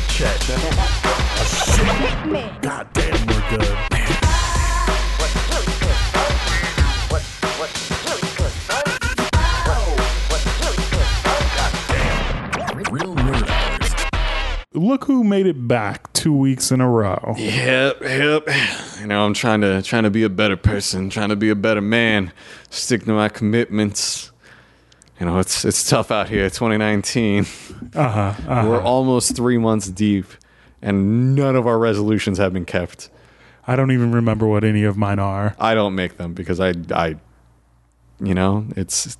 like Chet. God damn, we're good. Real Nerd Hours. Look who made it back two weeks in a row. Yep, yep. You know, I'm trying to trying to be a better person, trying to be a better man, stick to my commitments. You know, it's it's tough out here. 2019. Uh-huh, uh-huh. We're almost three months deep, and none of our resolutions have been kept. I don't even remember what any of mine are. I don't make them because I, I, you know, it's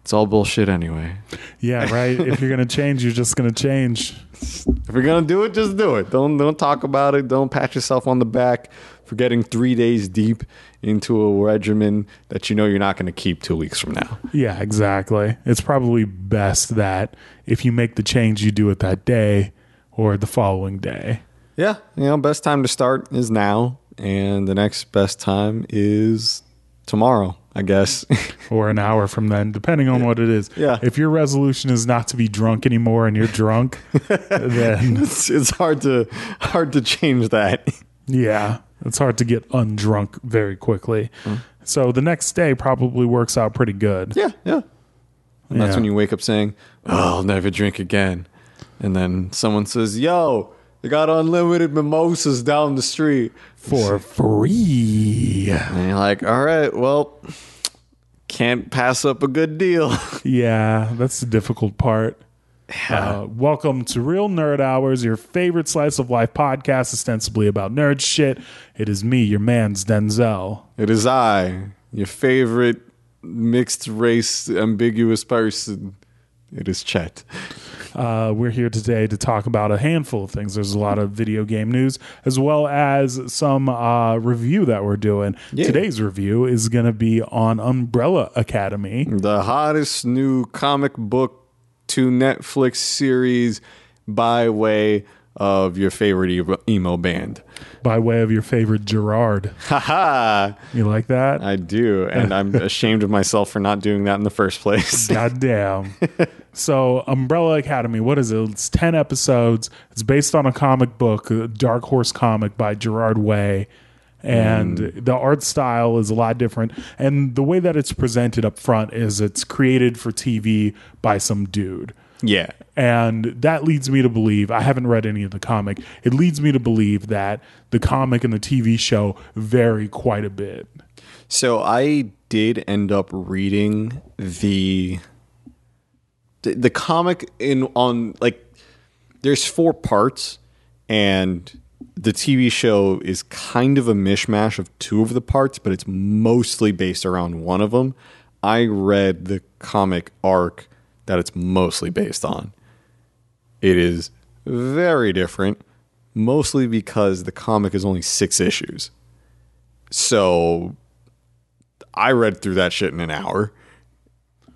it's all bullshit anyway. Yeah, right. if you're gonna change, you're just gonna change. If you're gonna do it, just do it. Don't don't talk about it. Don't pat yourself on the back for getting three days deep into a regimen that you know you're not gonna keep two weeks from now. Yeah, exactly. It's probably best that if you make the change, you do it that day or the following day. Yeah, you know, best time to start is now, and the next best time is tomorrow, I guess. or an hour from then, depending on what it is. Yeah. If your resolution is not to be drunk anymore and you're drunk, then it's, it's hard to hard to change that. yeah, it's hard to get undrunk very quickly. Mm. So the next day probably works out pretty good. Yeah, yeah. And that's when you wake up saying, "Oh, I'll never drink again," and then someone says, "Yo." They got unlimited mimosas down the street. For free. And you're like, all right, well, can't pass up a good deal. Yeah, that's the difficult part. Uh, welcome to Real Nerd Hours, your favorite slice of life podcast, ostensibly about nerd shit. It is me, your man's Denzel. it is I, your favorite mixed race, ambiguous person. It is Chet. Uh, we're here today to talk about a handful of things. There's a lot of video game news, as well as some uh, review that we're doing. Today's review is going to be on Umbrella Academy. The hottest new comic book to Netflix series by way of your favorite emo- band. by way of your favorite Gerard. Haha, You like that? I do. And I'm ashamed of myself for not doing that in the first place. Goddamn. so, Umbrella Academy, what is it? It's 10 episodes. It's based on a comic book, a Dark Horse comic by Gerard Way. And hmm. the art style is a lot different. And the way that it's presented up front is it's created for TV by some dude. yeah. And that leads me to believe, I haven't read any of the comic, it leads me to believe that the comic and the TV show vary quite a bit. So I did end up reading the the, the comic in on like there's four parts and the TV show is kind of a mishmash of two of the parts, but it's mostly based around one of them. I read the comic arc that it's mostly based on. It is very different, mostly because the comic is only six issues. So I read through that shit in an hour.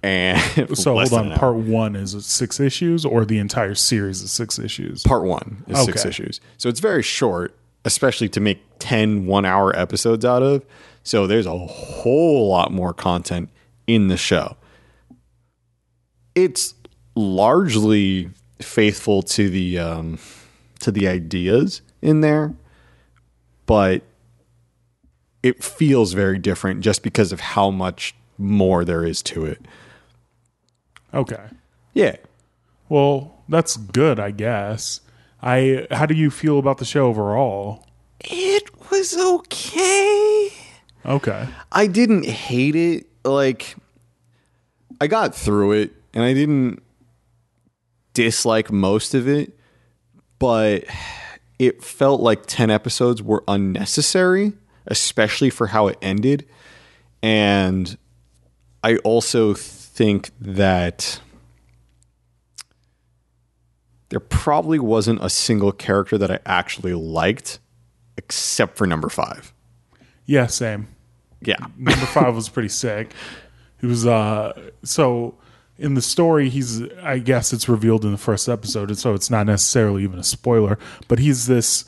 And So hold on, part one is six issues, or the entire series is six issues? part one is six issues. So it's very short, especially to make 10 one hour episodes out of. So there's a whole lot more content in the show. It's largely faithful to the um, to the ideas in there, but it feels very different just because of how much more there is to it. Okay. Yeah. Well, that's good, I guess. I how do you feel about the show overall? It was okay. Okay. I didn't hate it. Like, I got through it and I didn't dislike most of it, but it felt like 10 episodes were unnecessary, especially for how it ended. And I also think that there probably wasn't a single character that I actually liked except for number five. Yeah, same. Yeah. Number five was pretty sick. He was uh so in the story he's I guess it's revealed in the first episode, and so it's not necessarily even a spoiler, but he's this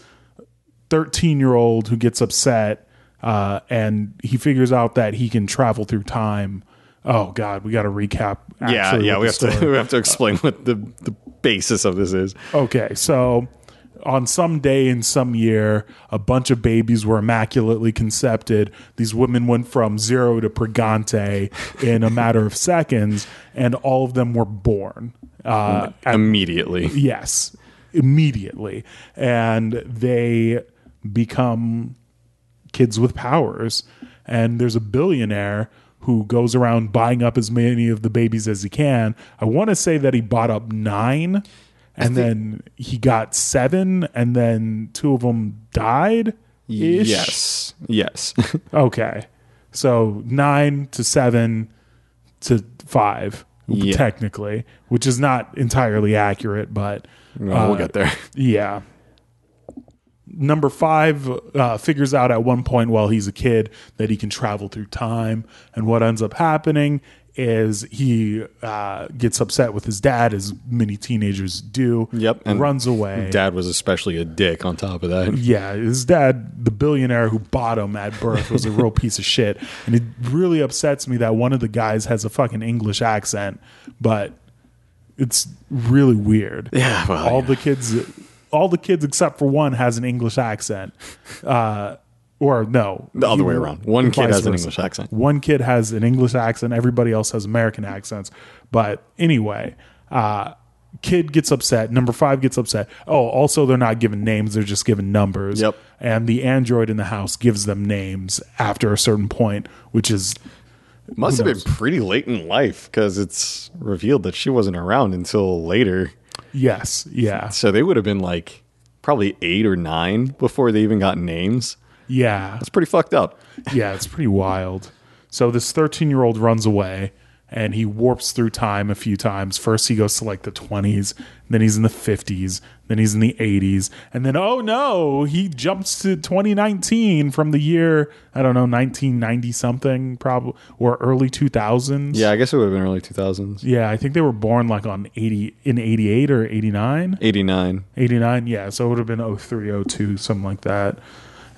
13 year old who gets upset uh, and he figures out that he can travel through time. Oh God, we got to recap. Yeah, yeah, we have to we have to explain what the the basis of this is. Okay, so on some day in some year, a bunch of babies were immaculately concepted. These women went from zero to pregante in a matter of seconds, and all of them were born. Uh, at- Immediately. yes, immediately. And they become kids with powers. And there's a billionaire who goes around buying up as many of the babies as he can. I want to say that he bought up nine, and then he got seven, and then two of them died. Yes. Yes. Okay. So nine to seven to five, Yeah. technically, which is not entirely accurate, but we'll uh, get there. yeah. Number five uh, figures out at one point while he's a kid that he can travel through time. And what ends up happening is he uh, gets upset with his dad, as many teenagers do. Yep, and runs away. Dad was especially a dick on top of that. Yeah, his dad, the billionaire who bought him at birth, was a real piece of shit. And it really upsets me that one of the guys has a fucking English accent, but it's really weird. Yeah, well, all yeah. the kids, all the kids except for one has an English accent. Uh, or no, The other way around. One kid has an versa. English accent. One kid has an English accent. Everybody else has American accents. But anyway, uh, kid gets upset. Number five gets upset. Oh, also they're not given names; they're just given numbers. Yep. And the android in the house gives them names after a certain point, which is Must have been pretty late in life because it's revealed that she wasn't around until later. Yes, yeah, So they would have been like probably eight or nine before they even got names. yeah. It's pretty fucked up. yeah, it's pretty wild. So this 13 year old runs away and he warps through time a few times. First, he goes to like the 20s, then he's in the 50s, then he's in the 80s, and then oh no, he jumps to 2019 from the year I don't know 1990 something, probably or early 2000s. Yeah, I guess it would have been early 2000s. yeah, I think they were born like on 80 in 88 or 89. 89. 89 yeah so it would have been 03 02 something like that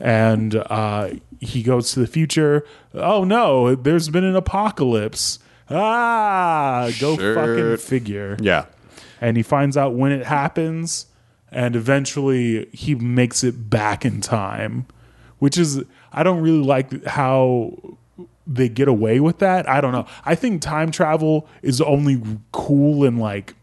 and uh, he goes to the future oh no there's been an apocalypse ah go fucking figure. Yeah. and he finds out when it happens and eventually he makes it back in time which is i don't really like how they get away with that. I don't know. I think time travel is only cool in like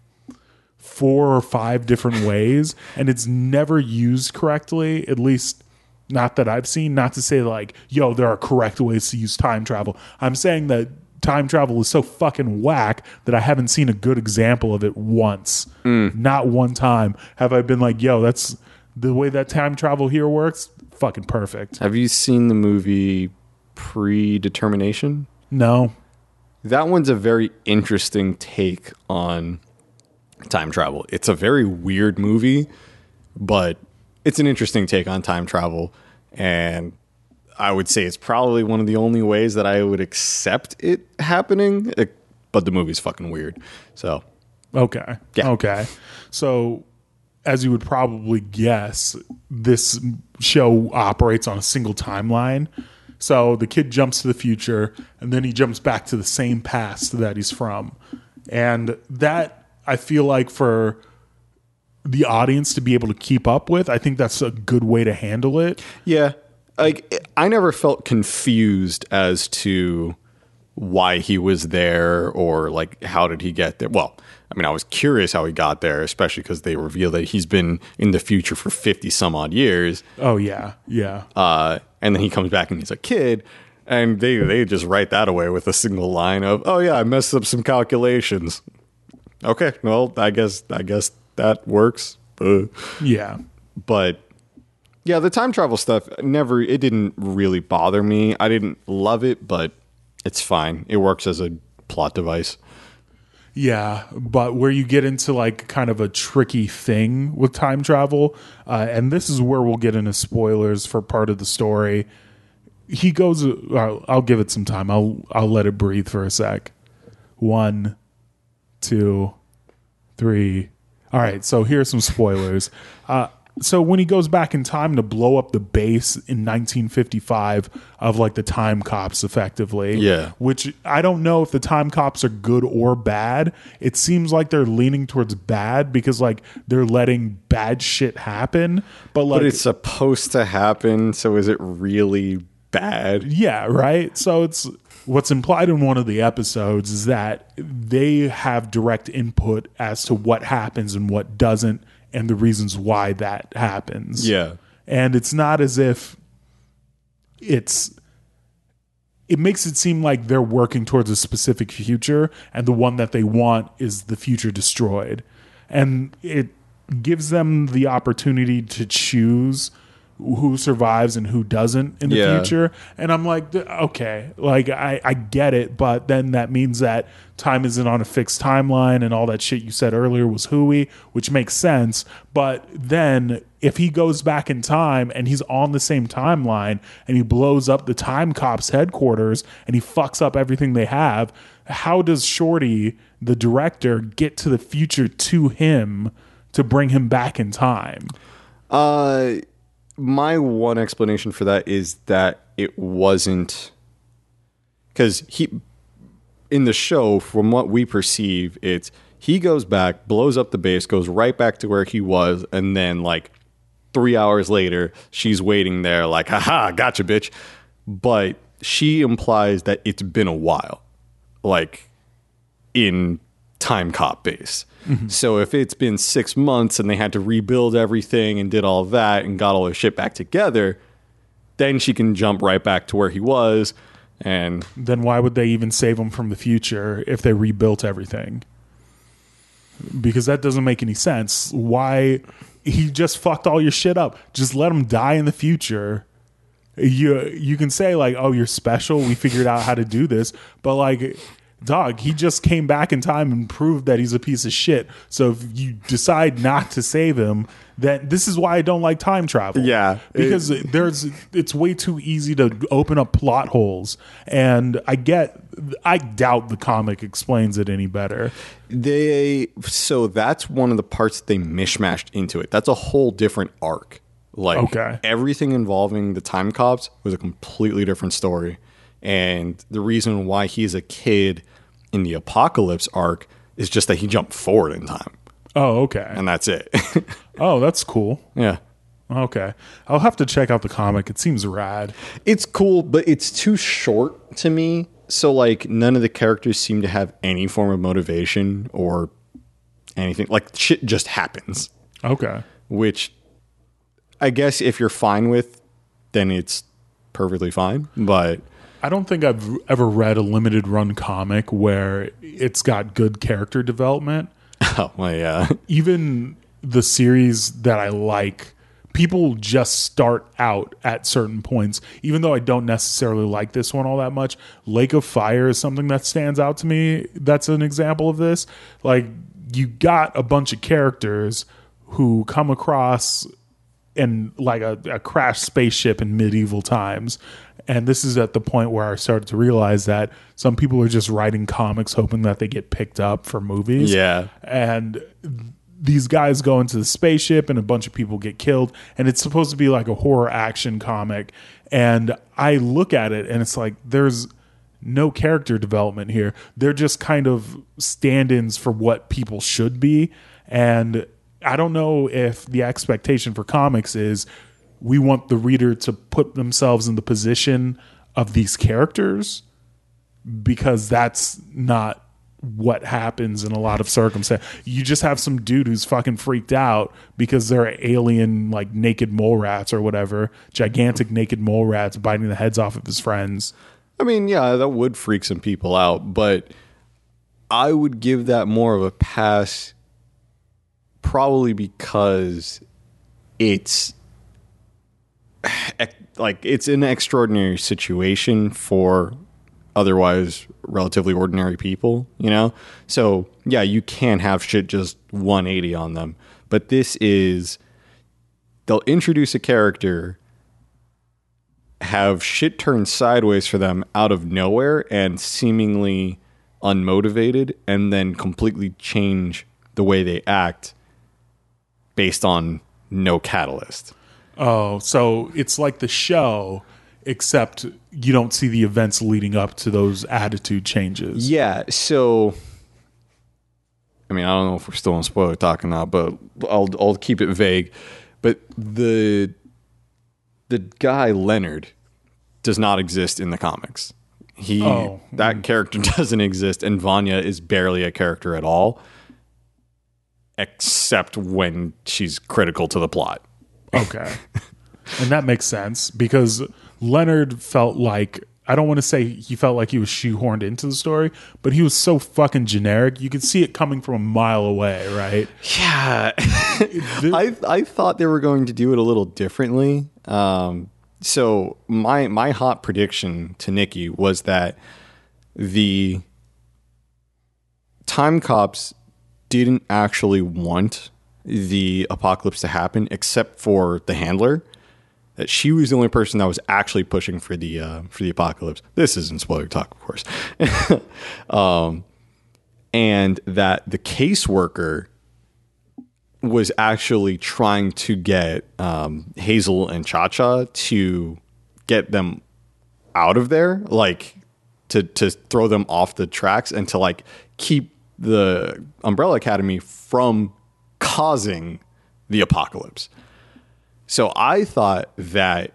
four or five different ways and it's never used correctly at least not that i've seen. Not to say like yo there are correct ways to use time travel. I'm saying that time travel is so fucking whack that i haven't seen a good example of it once mm. not one time have i been like yo that's the way that time travel here works fucking perfect Have you seen the movie Predetermination? no That one's a very interesting take on time travel. It's a very weird movie, but it's an interesting take on time travel. And I would say it's probably one of the only ways that I would accept it happening. It- but the movie's fucking weird. So, Okay. Yeah. Okay. So, as you would probably guess, this show operates on a single timeline. So the kid jumps to the future and then he jumps back to the same past that he's from. And that I feel like for the audience to be able to keep up with, I think that's a good way to handle it. yeah, like I never felt confused as to why he was there or like how did he get there. Well, I mean, I was curious how he got there, especially because they reveal that he's been in the future for 50 some odd years. Oh yeah. Yeah. Uh, and then he comes back and he's a kid. And they, they just write that away with a single line of, oh yeah, I messed up some calculations. Okay, well, I guess I guess that works. Uh, yeah. but yeah, the time travel stuff never it didn't really bother me. I didn't love it, but it's fine. It works as a plot device. Yeah, but where you get into like kind of a tricky thing with time travel, uh, and this is where we'll get into spoilers for part of the story. He goes. Uh, I'll give it some time. I'll I'll let it breathe for a sec. One, two, three. All right. So here's some spoilers. Uh, so when he goes back in time to blow up the base in 1955 of like the time cops effectively Yeah. which i don't know if the time cops are good or bad it seems like they're leaning towards bad because like they're letting bad shit happen but like But it's supposed to happen, so is it really bad? yeah, right. So it's what's implied in one of the episodes is that they have direct input as to what happens and what doesn't and the reasons why that happens. Yeah. And it's not as if it's it makes it seem like they're working towards a specific future and the one that they want is the future destroyed. And it gives them the opportunity to choose who survives and who doesn't in the Yeah. future. And I'm like, okay, like I, I get it, but then that means that time isn't on a fixed timeline and all that shit you said earlier was hooey, which makes sense. But then if he goes back in time and he's on the same timeline and he blows up the time cops headquarters and he fucks up everything they have, how does Shorty, the director, get to the future to him to bring him back in time? Uh, my one explanation for that is that it wasn't because he in the show, from what we perceive, it's he goes back, blows up the base, goes right back to where he was, and then like three hours later, she's waiting there, like, haha, gotcha, bitch. But she implies that it's been a while, like in time cop base. So if it's been six months and they had to rebuild everything and did all that and got all their shit back together, then she can jump right back to where he was. And Then why would they even save him from the future if they rebuilt everything? Because that doesn't make any sense. Why he just fucked all your shit up? Just let him die in the future. You you can say like, "Oh, you're special. We figured out how to do this." But like dog, he just came back in time and proved that he's a piece of shit. So if you decide not to save him, then this is why I don't like time travel. Yeah. Because there's it's way too easy to open up plot holes and I get I doubt the comic explains it any better. they, so that's one of the parts they mishmashed into it. That's a whole different arc. Like Okay. everything involving the time cops was a completely different story. And the reason why he's a kid in the apocalypse arc is just that he jumped forward in time. Oh, okay. And that's it. Oh, that's cool. yeah. Okay. I'll have to check out the comic. It seems rad. It's cool, but it's too short to me. So like none of the characters seem to have any form of motivation or anything. Like shit just happens, Okay. which I guess if you're fine with, then it's perfectly fine. But I don't think I've ever read a limited run comic where it's got good character development. oh well, yeah, even the series that I like, people just start out at certain points. Even though I don't necessarily like this one all that much, Lake of Fire is something that stands out to me. That's an example of this. Like, you got a bunch of characters who come across in like a, a crashed spaceship in medieval times. And this is at the point where I started to realize that some people are just writing comics hoping that they get picked up for movies. Yeah. and these guys go into the spaceship and a bunch of people get killed. And it's supposed to be like a horror action comic. And i look at it and it's like there's no character development here. They're just kind of stand-ins for what people should be. And i don't know if the expectation for comics is we want the reader to put themselves in the position of these characters because that's not what happens in a lot of circumstances. You just have some dude who's fucking freaked out because there are alien like naked mole rats or whatever, gigantic naked mole rats biting the heads off of his friends. I mean, yeah, that would freak some people out, but I would give that more of a pass probably because it's like it's an extraordinary situation for otherwise relatively ordinary people, you know? So, yeah, you can have shit just 180 on them, but this is they'll introduce a character have shit turned sideways for them out of nowhere and seemingly unmotivated and then completely change the way they act based on no catalyst. Oh, so it's like the show, except you don't see the events leading up to those attitude changes. Yeah, so I mean, I don't know if we're still on spoiler talk or not, but I'll I'll keep it vague. But the the guy Leonard does not exist in the comics. He Oh. that mm. character doesn't exist, and Vanya is barely a character at all, except when she's critical to the plot. Okay. and that makes sense because Leonard felt like I don't want to say he felt like he was shoehorned into the story, but he was so fucking generic. You could see it coming from a mile away, right? Yeah, I I thought they were going to do it a little differently. Um, so my my hot prediction to Nikki was that the time cops didn't actually want the apocalypse to happen, except for the handler. That she was the only person that was actually pushing for the uh, for the apocalypse. This isn't spoiler talk, of course. um, and that the caseworker was actually trying to get um, Hazel and Cha Cha to get them out of there, like to to throw them off the tracks and to like keep the Umbrella Academy from causing the apocalypse. So I thought that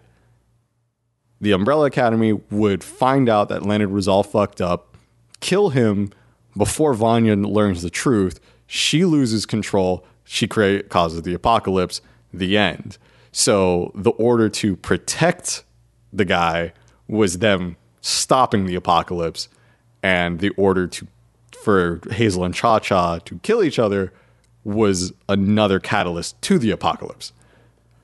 the Umbrella Academy would find out that Leonard was all fucked up, kill him before Vanya learns the truth. She loses control. She create, causes the apocalypse. The end. So the order to protect the guy was them stopping the apocalypse, and the order to for Hazel and Cha Cha to kill each other was another catalyst to the apocalypse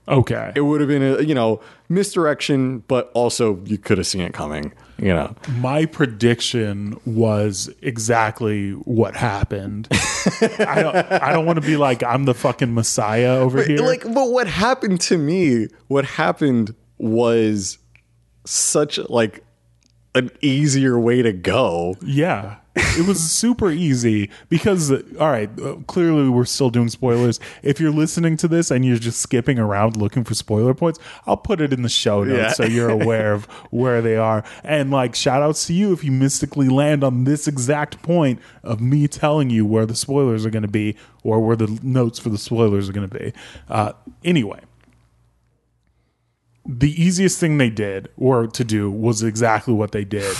Okay. it would have been a you know misdirection but also you could have seen it coming you know My prediction was exactly what happened. I don't I don't want to be like I'm the fucking messiah over here. like but what happened to me what happened was such like an easier way to go Yeah. It was super easy because, all right, uh, clearly we're still doing spoilers. If you're listening to this and you're just skipping around looking for spoiler points, I'll put it in the show notes Yeah. so you're aware of where they are. And like, shout outs to you if you mystically land on this exact point of me telling you where the spoilers are going to be or where the notes for the spoilers are going to be. Uh, anyway the easiest thing they did or to do was exactly what they did.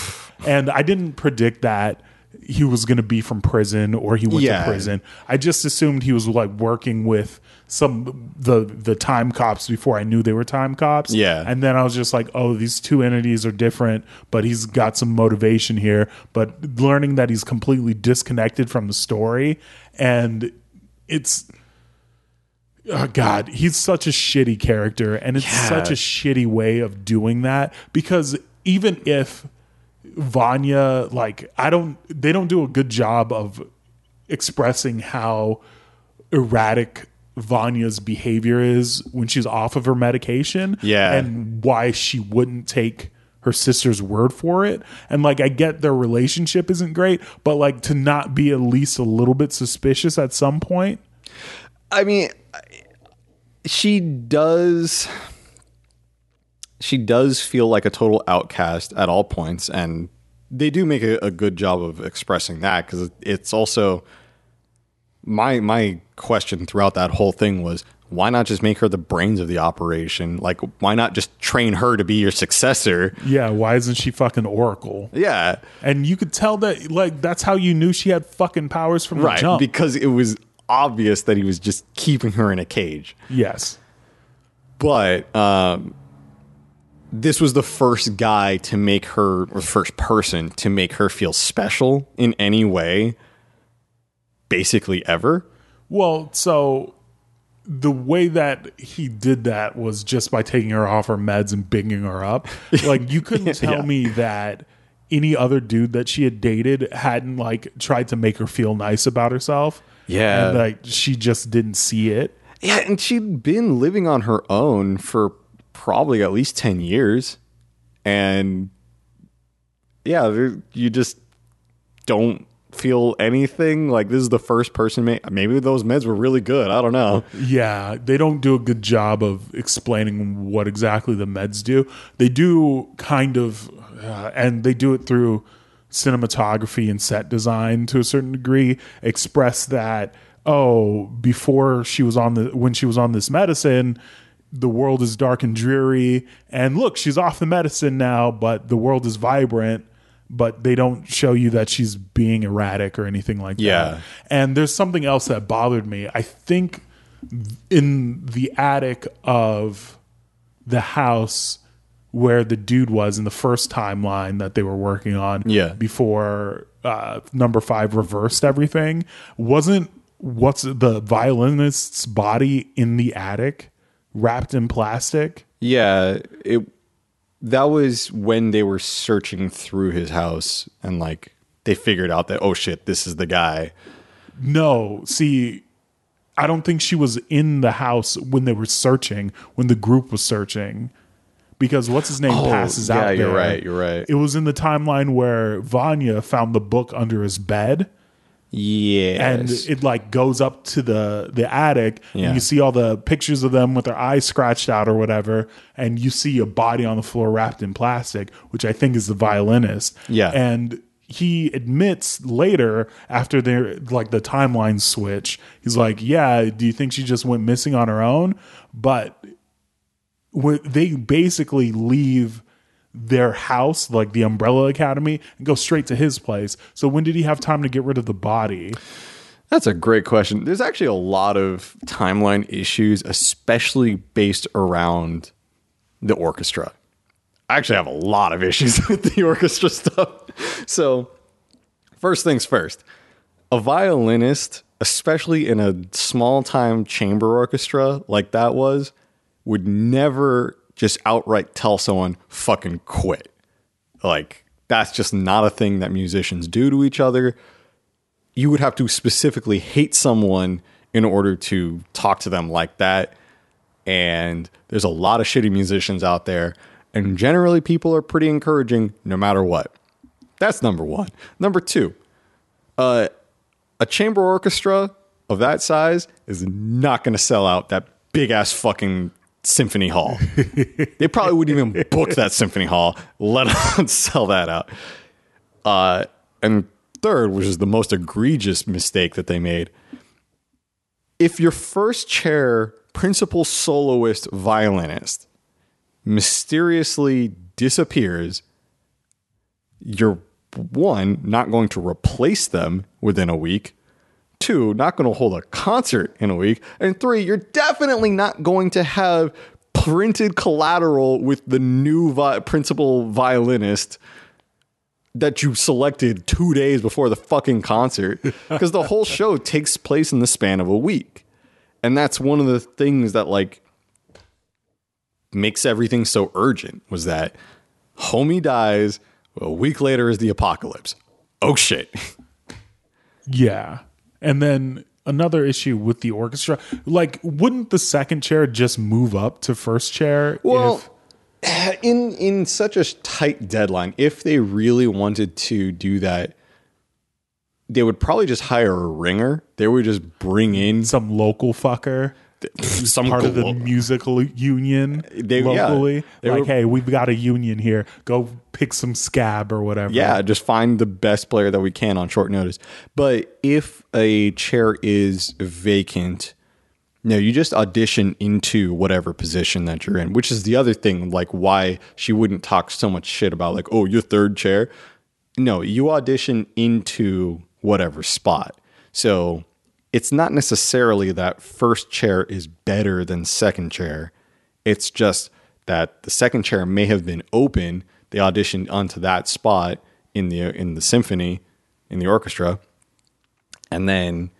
And I didn't predict that he was going to be from prison or he went Yeah. to prison. I just assumed he was like working with some the the time cops before I knew they were time cops. Yeah. And then I was just like, "Oh, these two entities are different, but he's got some motivation here." But learning that he's completely disconnected from the story and it's oh god he's such a shitty character and it's Yeah. such a shitty way of doing that because even if vanya like i don't they don't do a good job of expressing how erratic vanya's behavior is when she's off of her medication Yeah. and why she wouldn't take her sister's word for it and like i get their relationship isn't great but like to not be at least a little bit suspicious at some point I mean, she does. She does feel like a total outcast at all points, and they do make a, a good job of expressing that because it's also my my question throughout that whole thing was why not just make her the brains of the operation? Like, why not just train her to be your successor? Yeah, why isn't she fucking Oracle? Yeah, And you could tell that, like, that's how you knew she had fucking powers from the right. jump. Because it was obvious that he was just keeping her in a cage. yes. but um, this was the first guy to make her, or first person to make her feel special in any way, basically ever. Well, so the way that he did that was just by taking her off her meds and binging her up. Like, you couldn't tell Yeah. me that any other dude that she had dated hadn't, like, tried to make her feel nice about herself. Yeah. And, like, she just didn't see it. Yeah, and she'd been living on her own for probably at least 10 years. And yeah, you just don't feel anything. Like this is the first person. May- maybe those meds were really good. I don't know. Yeah, they don't do a good job of explaining what exactly the meds do. They do kind of, uh, and they do it through cinematography and set design to a certain degree. Express that oh, before she was on the when she was on this medicine, the world is dark and dreary, and look, she's off the medicine now, but the world is vibrant. But they don't show you that she's being erratic or anything like Yeah. that. And there's something else that bothered me. I think in the attic of the house where the dude was in the first timeline that they were working on Yeah. before uh, number five reversed everything wasn't what's the violinist's body in the attic wrapped in plastic Yeah, it that was when they were searching through his house and like they figured out that oh shit, this is the guy. No, see, I don't think she was in the house when they were searching, when the group was searching. Because what's his name Oh, passes yeah, out. you're there. right, you're right. It was in the timeline where Vanya found the book under his bed Yeah. and it like goes up to the the attic Yeah. and you see all the pictures of them with their eyes scratched out or whatever and you see a body on the floor wrapped in plastic which i think is the violinist Yeah. and he admits later after their like the timeline switch he's like yeah do you think she just went missing on her own but they basically leave their house, like the Umbrella Academy, and go straight to his place. So when did he have time to get rid of the body? That's a great question. There's actually a lot of timeline issues, especially based around the orchestra. I actually have a lot of issues with the orchestra stuff. So, first things first, a violinist, especially in a small time chamber orchestra like that was, would never just outright tell someone, fucking quit. Like, that's just not a thing that musicians do to each other you would have to specifically hate someone in order to talk to them like that. And there's a lot of shitty musicians out there. And generally, people are pretty encouraging no matter what. That's number one. Number two, uh, a chamber orchestra of that size is not going to sell out that big ass fucking symphony hall. they probably wouldn't even book that symphony hall, let alone sell that out. Uh, and third, which is the most egregious mistake that they made, if your first chair principal soloist violinist mysteriously disappears, you're one, not going to replace them within a week. Two, not going to hold a concert in a week. And three, you're definitely not going to have printed collateral with the new vi- principal violinist that you selected two days before the fucking concert because the whole show takes place in the span of a week. And that's one of the things that like makes everything so urgent was that homie dies a week later is the apocalypse. Oh shit. Yeah. And then another issue with the orchestra, like, wouldn't the second chair just move up to first chair? Well, if, in in such a tight deadline, if they really wanted to do that, they would probably just hire a ringer. They would just bring in some local fucker, some part of the musical union They- yeah. locally, They like, were- hey, we've got a union here. Go pick some scab or whatever. Yeah, just find the best player that we can on short notice. But if a chair is vacant, no, you just audition into whatever position that you're in, which is the other thing, like why she wouldn't talk so much shit about, like, oh, your third chair. No, you audition into whatever spot. So it's not necessarily that first chair is better than second chair. It's just that the second chair may have been open. They auditioned onto that spot in the in the symphony, in the orchestra, and then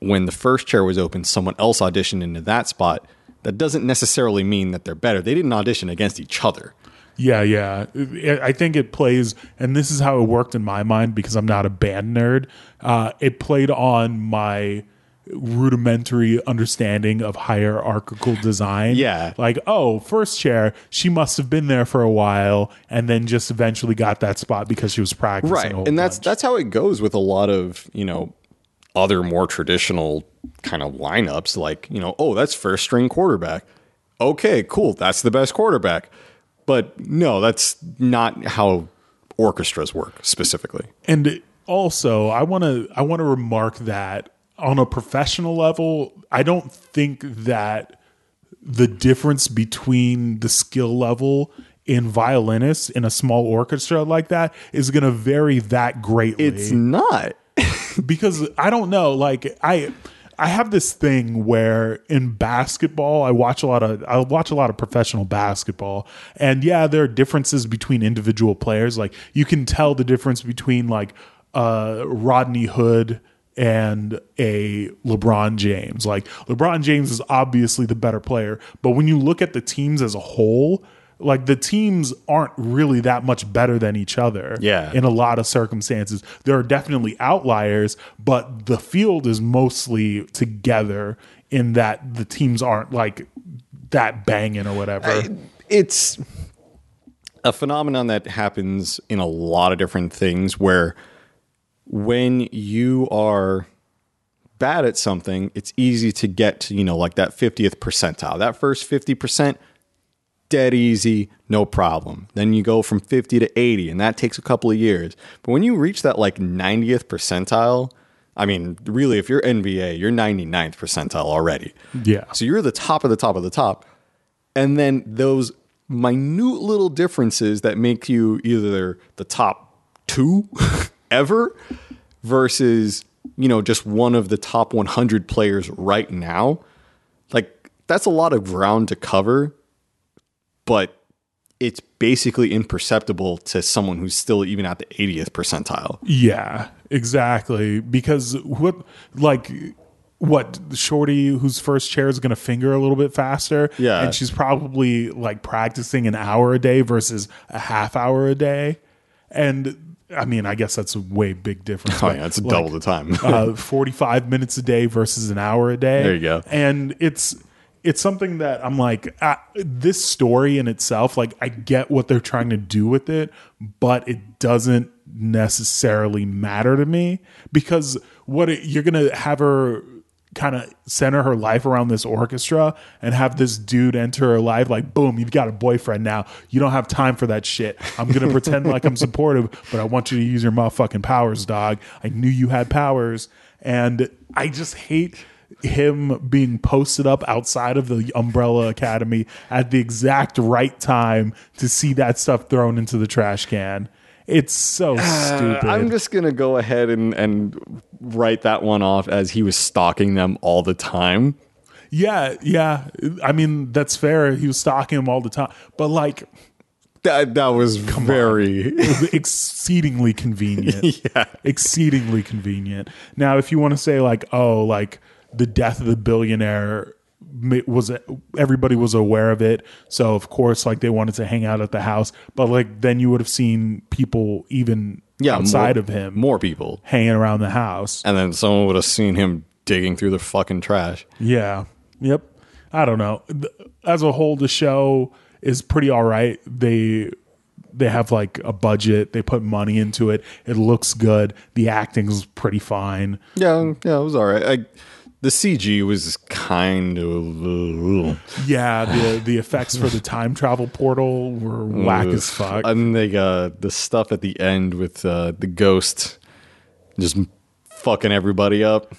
when the first chair was open, someone else auditioned into that spot. That doesn't necessarily mean that they're better. They didn't audition against each other. Yeah, yeah. I think it plays, and this is how it worked in my mind because I'm not a band nerd. Uh, it played on my rudimentary understanding of hierarchical design. Yeah. Like, oh, first chair, she must have been there for a while and then just eventually got that spot because she was practicing. right and that's bunch. that's how it goes with a lot of you know other more traditional kind of lineups like you know oh that's first string quarterback okay cool that's the best quarterback but no that's not how orchestras work specifically And also, I want to I want to remark that on a professional level, I don't think that the difference between the skill level in violinists in a small orchestra like that is going to vary that greatly it's not because I don't know. Like I, I have this thing where in basketball, I watch a lot of I watch a lot of professional basketball, and yeah, there are differences between individual players. Like you can tell the difference between like uh, Rodney Hood and a LeBron James. Like LeBron James is obviously the better player, but when you look at the teams as a whole. Like the teams aren't really that much better than each other Yeah. in a lot of circumstances. There are definitely outliers, but the field is mostly together in that the teams aren't like that banging or whatever. it's a phenomenon that happens in a lot of different things where when you are bad at something, it's easy to get to, you know, like that 50th percentile. That first 50%, dead easy, no problem. Then you go from 50 to 80, and that takes a couple of years. But when you reach that like 90th percentile, I mean, really, if you're NBA, you're 99th percentile already. yeah. So you're the top of the top of the top. And then those minute little differences that make you either the top two ever versus, you know, just one of the top 100 players right now. Like, that's a lot of ground to cover, but it's basically imperceptible to someone who's still even at the 80th percentile. Yeah, exactly. Because what, like, what Shorty, whose first chair is going to finger a little bit faster, Yeah. and she's probably like practicing an hour a day versus a half hour a day, and I mean, I guess that's a way big difference. Oh, yeah, it's like, double the time. uh, 45 minutes a day versus an hour a day. There you go. And it's it's something that I'm like uh, this story in itself like I get what they're trying to do with it, but it doesn't necessarily matter to me because what it, you're going to have her kind of center her life around this orchestra and have this dude enter her life like boom you've got a boyfriend now. You don't have time for that shit. I'm gonna pretend like i'm supportive but i want you to use your motherfucking powers dog. I knew you had powers. And i just hate him being posted up outside of the umbrella academy at the exact right time to see that stuff thrown into the trash can it's so uh, stupid I'm just gonna go ahead and, and write that one off as he was stalking them all the time. Yeah, yeah. I mean, that's fair. He was stalking him all the time. But like That that was very exceedingly convenient. yeah. Exceedingly convenient. Now, if you want to say like, oh, like the death of the billionaire was everybody was aware of it, so of course like they wanted to hang out at the house, but like then you would have seen people even Yeah, outside more- of him more people, hanging around the house. and then someone would have seen him digging through the fucking trash. Yeah. Yep. I don't know. As a whole, the show is pretty all right. They they have like a budget. They put money into it. It looks good. The acting's pretty fine. Yeah, yeah, it was all right. I, the CG was kind of. Yeah, the the effects for the time travel portal were whack as fuck. And they uh, the stuff at the end with uh, the ghost just fucking everybody up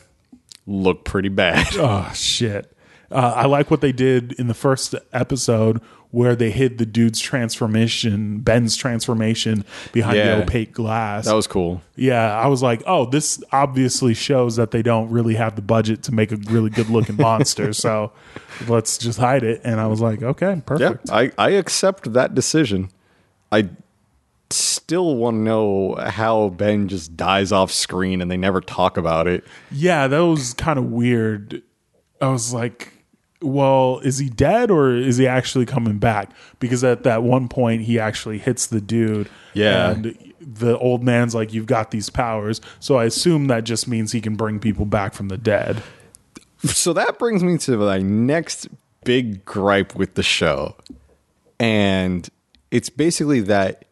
looked pretty bad. Oh shit! Uh, I like what they did in the first episode where they hid the dude's transformation, Ben's transformation behind Yeah. the opaque glass. That was cool. Yeah, I was like, oh, this obviously shows that they don't really have the budget to make a really good looking monster. So let's just hide it. And I was like, okay, Yeah, perfect. I, I accept that decision. I still want to know how Ben just dies off screen and they never talk about it. Yeah, that was kind of weird. I was like, well, is he dead or is he actually coming back? Because at that one point, he actually hits the dude. Yeah. And the old man's like, you've got these powers. So I assume that just means he can bring people back from the dead. So that brings me to my next big gripe with the show. And it's basically that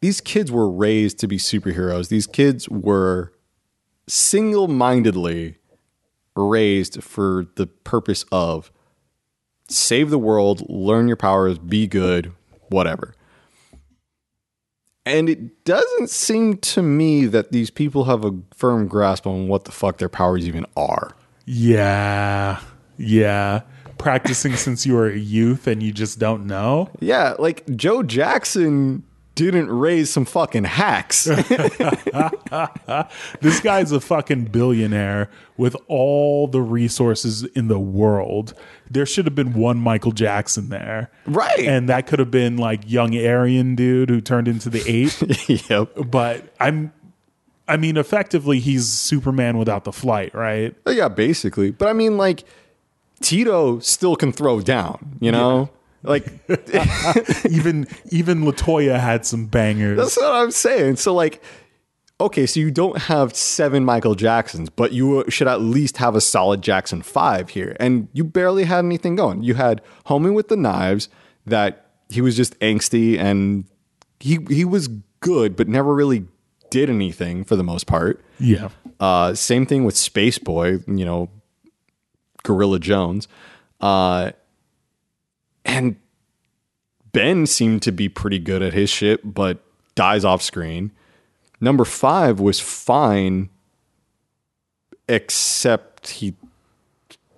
these kids were raised to be superheroes. These kids were single mindedly raised for the purpose of save the world, learn your powers, be good, whatever. And it doesn't seem to me that these people have a firm grasp on what the fuck their powers even are. Yeah. Yeah. Practicing since you were a youth and you just don't know. Yeah, like Joe Jackson didn't raise some fucking hacks. This guy's a fucking billionaire with all the resources in the world. There should have been one Michael Jackson there. Right. And that could have been like young Aryan dude who turned into the ape. yep. but I'm I mean effectively he's Superman without the flight, right? Oh, yeah, basically. But I mean, like, Tito still can throw down, you know? Like, even even Latoya had some bangers. that's what I'm saying. So, like, okay, so you don't have seven Michael Jacksons, but you should at least have a solid Jackson 5 here. And you barely had anything going. You had Homie with the Knives, that he was just angsty and he, he was good, but never really did anything for the most part. yeah. Uh, same thing with Space Boy, you know, Gorilla Jones. Uh, and Ben seemed to be pretty good at his shit, but dies off screen. Number five was fine, except he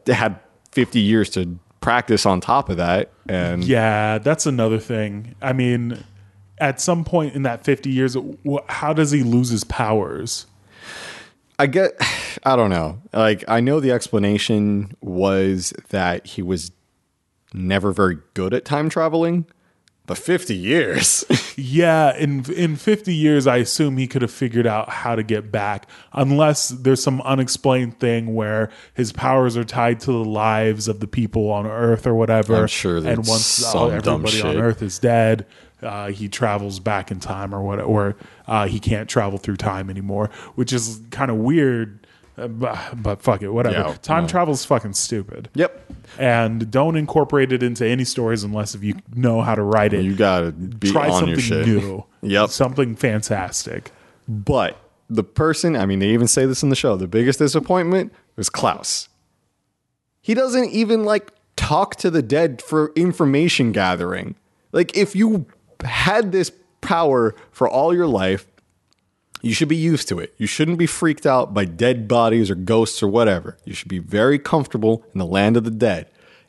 had 50 years to practice on top of that. And Yeah, that's another thing. I mean, at some point in that 50 years, how does he lose his powers? I get, I don't know. Like, I know the explanation was that he was never very good at time traveling, but 50 years. Yeah, in in 50 years, I assume he could have figured out how to get back, unless there's some unexplained thing where his powers are tied to the lives of the people on Earth or whatever. I'm sure And once uh, everybody on. Earth is dead, uh, he travels back in time or what, or uh, he can't travel through time anymore, which is kind of weird. Uh, But, but fuck it, whatever. Yeah, time no. travel is fucking stupid. yep. And don't incorporate it into any stories unless if you know how to write it You gotta be try on something your shit. new. Yep. Something fantastic. But the person, I mean, they even say this in the show, the biggest disappointment was Klaus. He doesn't even like talk to the dead for information gathering. Like, if you had this power for all your life, you should be used to it. You shouldn't be freaked out by dead bodies or ghosts or whatever. You should be very comfortable in the land of the dead.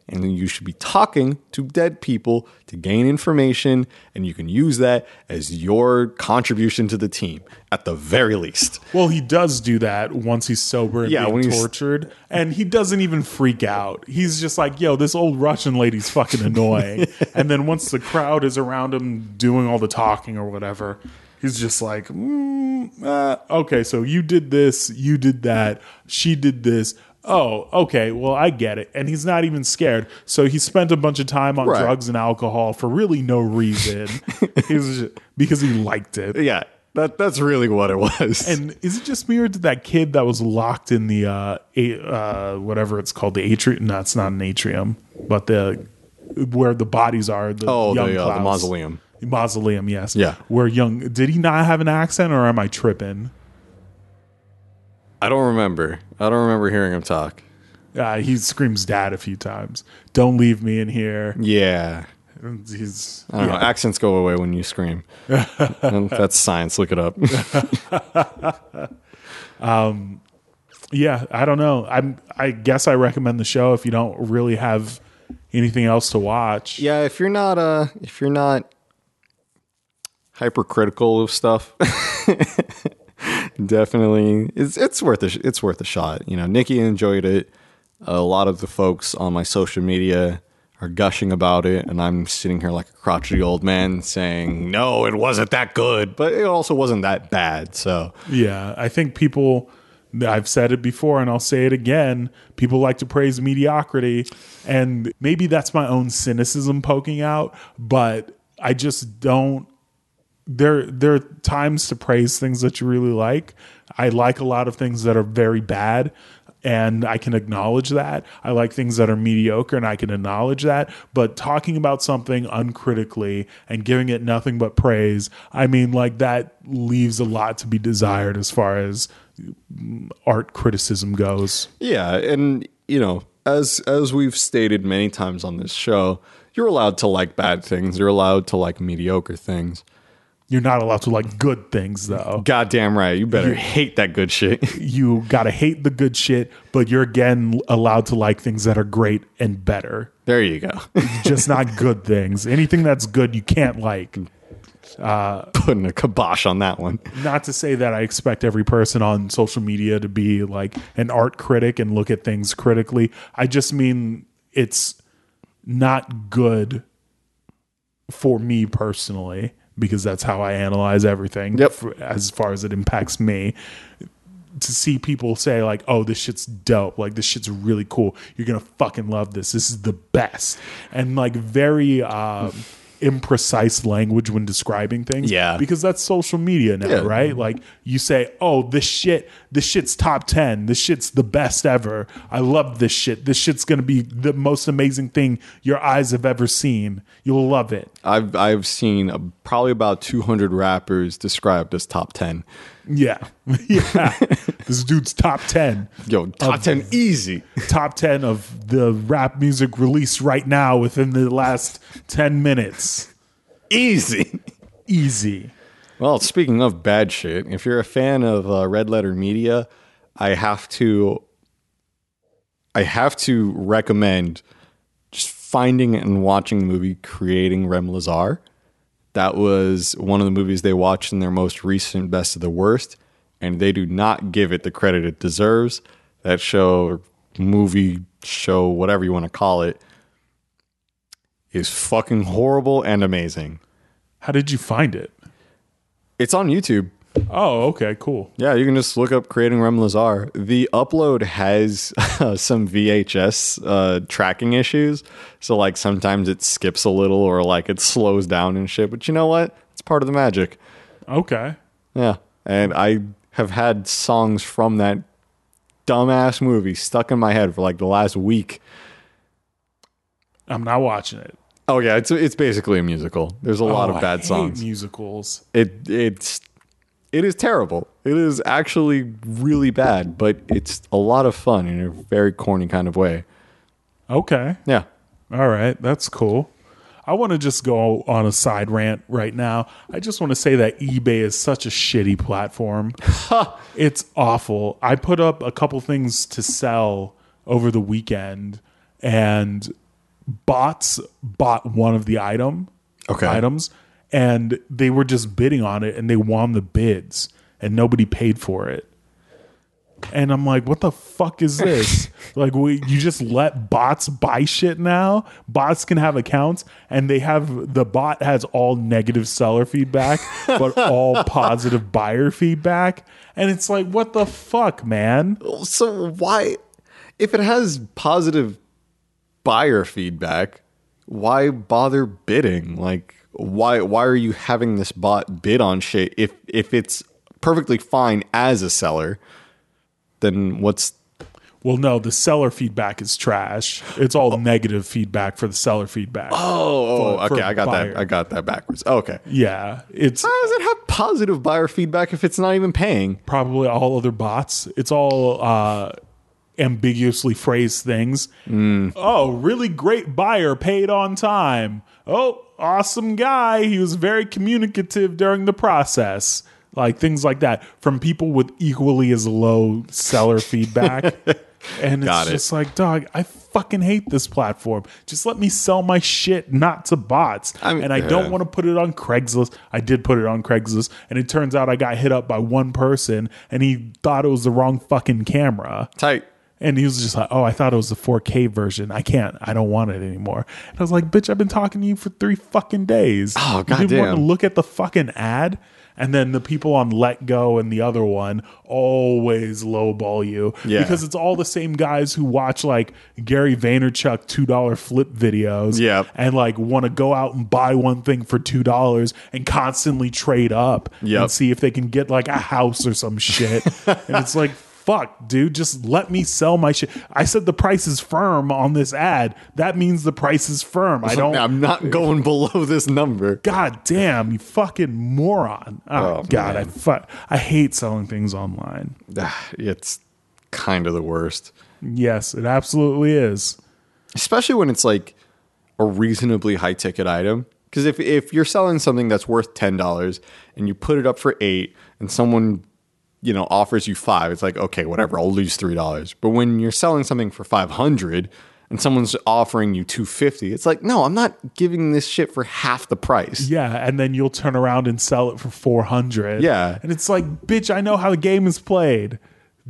And you should be talking to dead people to gain information, and you can use that as your contribution to the team at the very least. Well, he does do that once he's sober and Yeah, being he's- tortured, and he doesn't even freak out. He's just like, "Yo, this old Russian lady's fucking annoying." and then once the crowd is around him doing all the talking or whatever, he's just like, mm, uh, "Okay, so you did this, you did that, she did this." Oh, okay. Well, I get it. And he's not even scared. So he spent a bunch of time on Right. drugs and alcohol for really no reason. He's just, because he liked it. Yeah, that, that's really what it was. And is it just me or did that kid that was locked in the uh, a, uh whatever it's called the atrium? No, it's not an atrium, but the where the bodies are. The oh, young the, uh, the mausoleum. Mausoleum, yes. Yeah. Where young did he not have an accent or am I tripping? I don't remember. I don't remember hearing him talk. Uh, he screams "dad" a few times. Don't leave me in here. Yeah. He's I don't know. Accents go away when you scream. That's science. Look it up. yeah. I don't know. I'm. I guess I recommend the show if you don't really have anything else to watch. yeah, if you're not uh if you're not hypercritical of stuff, definitely it's it's worth a sh- it's worth a shot. You know, Nikki enjoyed it. A lot of the folks on my social media are gushing about it, and I'm sitting here like a crotchety old man saying, "No, it wasn't that good, but it also wasn't that bad." So Yeah, I think people. I've said it before and I'll say it again. People like to praise mediocrity, and maybe that's my own cynicism poking out, but I just don't. There, there are times to praise things that you really like. I like a lot of things that are very bad. and I can acknowledge that. I like things that are mediocre and I can acknowledge that. But talking about something uncritically and giving it nothing but praise, I mean, like that leaves a lot to be desired as far as art criticism goes. Yeah, and you know, as as we've stated many times on this show, you're allowed to like bad things. You're allowed to like mediocre things. You're not allowed to like good things though. Goddamn right. You better hate that good shit. You gotta hate the good shit, but you're again allowed to like things that are great and better. there you go. Just not good things. Anything that's good you can't like. Putting a kibosh on that one. not to say that I expect every person on social media to be like an art critic and look at things critically. I just mean it's not good for me personally because that's how I analyze everything Yep. for- as far as it impacts me. To see people say like, "Oh, this shit's dope! Like this shit's really cool. You're gonna fucking love this. This is the best," and like very um, imprecise language when describing things. Yeah. because that's social media now, Yeah. right? Like you say, "Oh, this shit, this shit's top 10. This shit's the best ever. I love this shit. This shit's going to be the most amazing thing your eyes have ever seen. You'll love it." I've I've seen uh, probably about 200 rappers described as top 10. Yeah. yeah. this dude's top 10. Yo, top 10 easy. Top 10 of the rap music released right now within the last 10 minutes. Easy. Easy. Well, speaking of bad shit, if you're a fan of uh, Red Letter Media, I have to I have to recommend just finding and watching the movie Creating Rem Lezar. That was one of the movies they watched in their most recent Best of the Worst, and they do not give it the credit it deserves. That show, movie, show, whatever you want to call it, is fucking horrible and amazing. How did you find it? It's on YouTube. Oh, okay, cool. Yeah, you can just look up creating Rem Lezar. The upload has uh, some VHS uh, tracking issues, so like sometimes it skips a little or like it slows down and shit. But you know what? It's part of the magic. Okay. Yeah, and I have had songs from that dumbass movie stuck in my head for like the last week. I'm not watching it. Oh yeah, it's it's basically a musical. There's a lot Oh, of I bad songs. Musicals. It it's it is terrible. It is actually really bad, but it's a lot of fun in a very corny kind of way. Okay. Yeah. All right, that's cool. I want to just go on a side rant right now. I just want to say that eBay is such a shitty platform. it's awful. I put up a couple things to sell over the weekend and bots bought one of the item Okay. items and they were just bidding on it and they won the bids and nobody paid for it. And I'm like, what the fuck is this? like, we, you just let bots buy shit now? Bots can have accounts, and they have the bot has all negative seller feedback, but all positive buyer feedback. And it's like, what the fuck, man? So why if it has positive buyer feedback, why bother bidding? Like why why are you having this bot bid on shit if if it's perfectly fine as a seller? Then what's Well, no, the seller feedback is trash. It's all negative feedback for the seller feedback. Oh, For- for okay, I got buyer. that. I got that backwards. Okay. Yeah, it's How does it have positive buyer feedback if it's not even paying? probably all other bots. It's all uh, ambiguously phrased things. Oh, really great buyer paid on time. Oh, awesome guy. He was very communicative during the process. Like things like that from people with equally as low seller feedback. And it's Got it. just like, dog, I fucking hate this platform. Just let me sell my shit not to bots. I mean, and I don't want to put it on Craigslist. I did put it on Craigslist, and it turns out I got hit up by one person, and he thought it was the wrong fucking camera. Tight. And he was just like, "Oh, I thought it was the 4K version. I can't. I don't want it anymore." And I was like, "Bitch, I've been talking to you for three fucking days. Oh, you didn't want to look at the fucking ad." And then the people on Letgo and the other one always lowball you Yeah. because it's all the same guys who watch like Gary Vaynerchuk two dollar flip videos, Yep. and like want to go out and buy one thing for two dollars and constantly trade up Yep. and see if they can get like a house or some shit. and it's like, fuck, dude? Just let me sell my shit. I said the price is firm on this ad. That means the price is firm. I don't. I'm not going below this number. God damn, you fucking moron. Oh, Oh, God, I man. fu- I hate selling things online. It's kind of the worst. Yes, it absolutely is. especially when it's like a reasonably high ticket item. Because if if you're selling something that's worth ten dollars and you put it up for eight, and someone you know offers you five, it's like okay, whatever, I'll lose three dollars. But when you're selling something for five hundred and someone's offering you two fifty, it's like no, I'm not giving this shit for half the price. Yeah, and then you'll turn around and sell it for 400. Yeah. And it's like, bitch, I know how the game is played.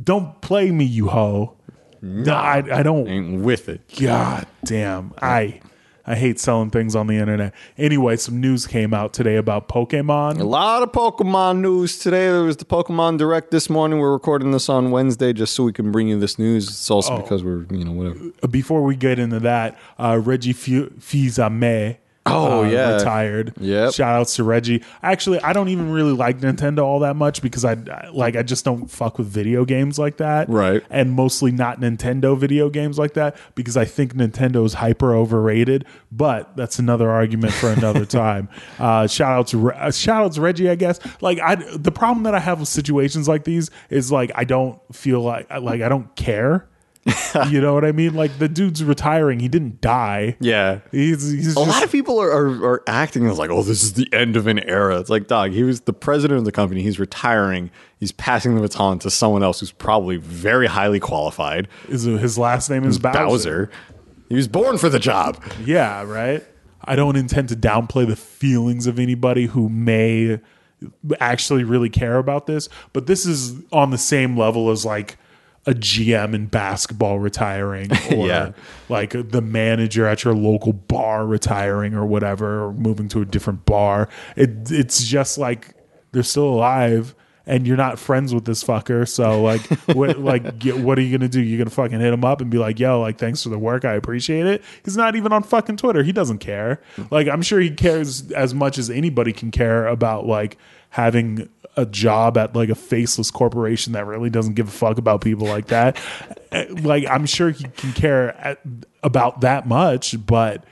Don't play me, you hoe. No, I, I don't. Ain't with it. God damn. I I hate selling things on the internet. Anyway, some news came out today about Pokemon. A lot of Pokemon news today. There was the Pokemon Direct this morning. We're recording this on Wednesday just so we can bring you this news. It's also because we're, you know, whatever. Before we get into that, uh, Reggie Fils-Aimé Oh, uh, yeah. retired. Yeah. Shout outs to Reggie. Actually, I don't even really like Nintendo all that much because I I- like I just don't fuck with video games like that. Right. And mostly not Nintendo video games like that because I think Nintendo is hyper overrated. But that's another argument for another time. Uh, shout out to uh, shout out to Reggie. I guess like I the problem that I have with situations like these is like I don't feel like like I don't care. you know what I mean? Like the dude's retiring. He didn't die. Yeah. He's, he's A just, lot of people are, are, are acting as like, oh, this is the end of an era. It's like, dog, he was the president of the company. He's retiring. He's passing the baton to someone else who's probably very highly qualified. is his last name is Bowser. Bowser. He was born for the job. Yeah, right. I don't intend to downplay the feelings of anybody who may actually really care about this, but this is on the same level as like a GM in basketball retiring or Yeah. like the manager at your local bar retiring or whatever or moving to a different bar. It it's just like they're still alive and you're not friends with this fucker. So like what like get, what are you going to do? You're going to fucking hit him up and be like, "Yo, like thanks for the work. I appreciate it." He's not even on fucking Twitter. He doesn't care. Like I'm sure he cares as much as anybody can care about like having a job at like a faceless corporation that really doesn't give a fuck about people like that. Like I'm sure he can care at, about that much, but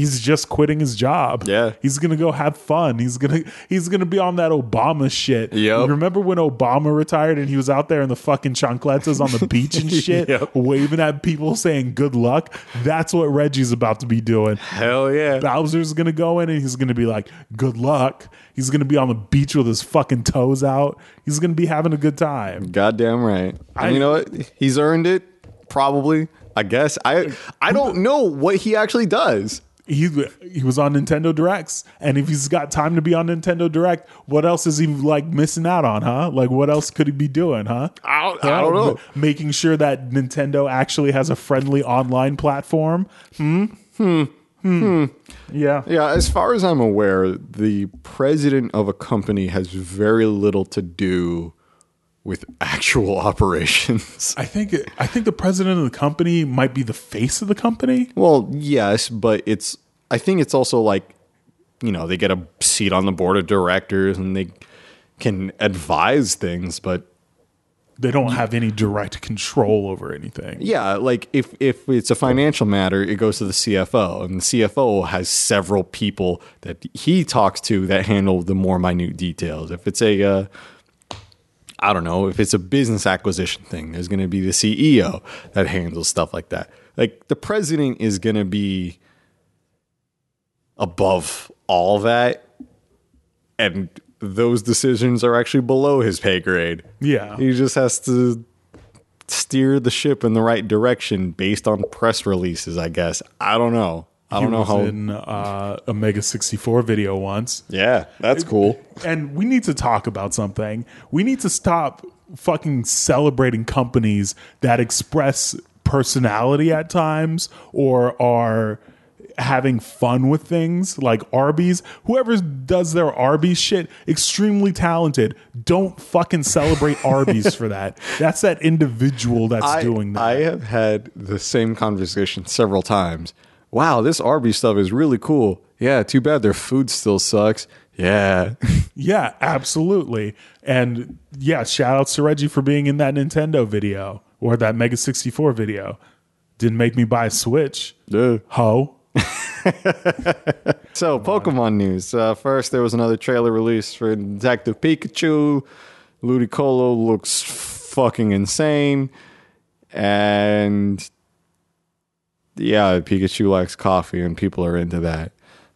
he's just quitting his job. Yeah. He's gonna go have fun. He's gonna he's gonna be on that Obama shit. Yep. Remember when Obama retired and he was out there in the fucking chancletas on the beach and shit, Yep. waving at people saying good luck? That's what Reggie's about to be doing. Hell yeah. Bowser's gonna go in and he's gonna be like, "Good luck." He's gonna be on the beach with his fucking toes out. He's gonna be having a good time. Goddamn right. I- And you know what? He's earned it. Probably. I guess. I I don't know what he actually does. He he was on Nintendo Directs, and if he's got time to be on Nintendo Direct, what else is he like missing out on, huh? Like, what else could he be doing, huh? I don't, I don't know. Making sure that Nintendo actually has a friendly online platform. Hmm. Hmm. Hmm. Yeah. Yeah, as far as I'm aware, the president of a company has very little to do with actual operations. I think I think the president of the company might be the face of the company. Well, yes, but it's I think it's also like you know, they get a seat on the board of directors and they can advise things, but They don't have any direct control over anything. yeah, like if if it's a financial matter, it goes to the CFO, and the CFO has several people that he talks to that handle the more minute details. If it's a uh, I don't know, if it's a business acquisition thing, there's going to be the CEO that handles stuff like that. Like the president is going to be above all that and those decisions are actually below his pay grade. Yeah. He just has to steer the ship in the right direction based on press releases, I guess. I don't know. I don't know was how. in uh, a Mega 64 video once. yeah, that's cool. And we need to talk about something. We need to stop fucking celebrating companies that express personality at times or are having fun with things like Arby's. Whoever does their Arby's shit, extremely talented. Don't fucking celebrate Arby's for that. That's that individual that's I, doing that. I have had the same conversation several times. Wow, this Arby's stuff is really cool. Yeah, too bad their food still sucks. Yeah. Yeah, absolutely. And yeah, shout outs to Reggie for being in that Nintendo video or that Mega 64 video. Didn't make me buy a Switch. Ho. So, Pokemon news. Uh, first, there was another trailer released for Detective Pikachu. Ludicolo looks fucking insane. And yeah, Pikachu likes coffee, and people are into that.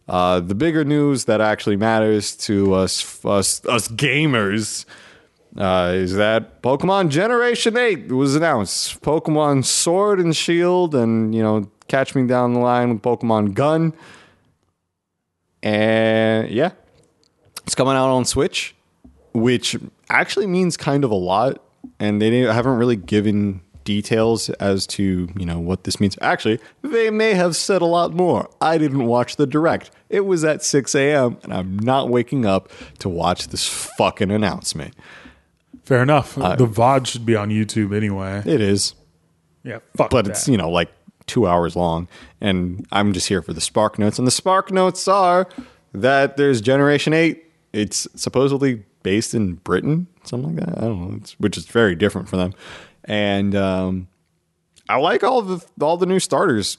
Uh, the bigger news that actually matters to us, us, us gamers, uh, is that Pokemon Generation 8 was announced. Pokemon Sword and Shield, and, you know, catch me down the line with Pokemon Gun. And yeah, it's coming out on Switch, which actually means kind of a lot. And they haven't really given details as to you know what this means. Actually, they may have said a lot more. I didn't watch the direct. It was at 6 a.m. and I'm not waking up to watch this fucking announcement. Fair enough. Uh, the VOD should be on YouTube anyway. It is, Yeah, fuck but that. it's you know like two hours long, and I'm just here for the spark notes. And the spark notes are that there's Generation Eight. It's supposedly based in Britain, something like that. I don't know, it's, which is very different for them. And um, I like all the all the new starters.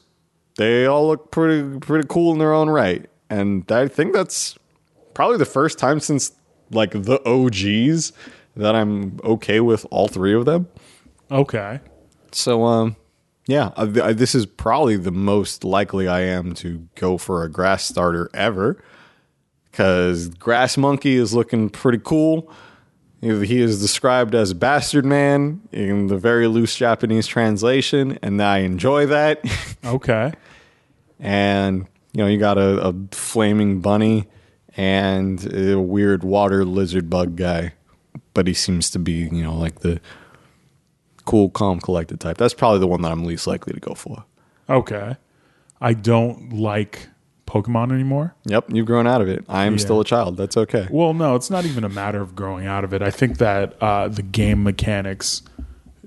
They all look pretty pretty cool in their own right, and I think that's probably the first time since like the OGs that I'm okay with all three of them. Okay. So, um, yeah, I, I, this is probably the most likely I am to go for a grass starter ever because Grass Monkey is looking pretty cool. He is described as Bastard Man in the very loose Japanese translation, and I enjoy that. Okay. and, you know, you got a, a flaming bunny and a weird water lizard bug guy, but he seems to be, you know, like the cool, calm, collected type. That's probably the one that I'm least likely to go for. Okay. I don't like Pokemon anymore. Yep, you've grown out of it. I am Yeah. still a child. That's okay. Well, no, it's not even a matter of growing out of it. I think that uh, the game mechanics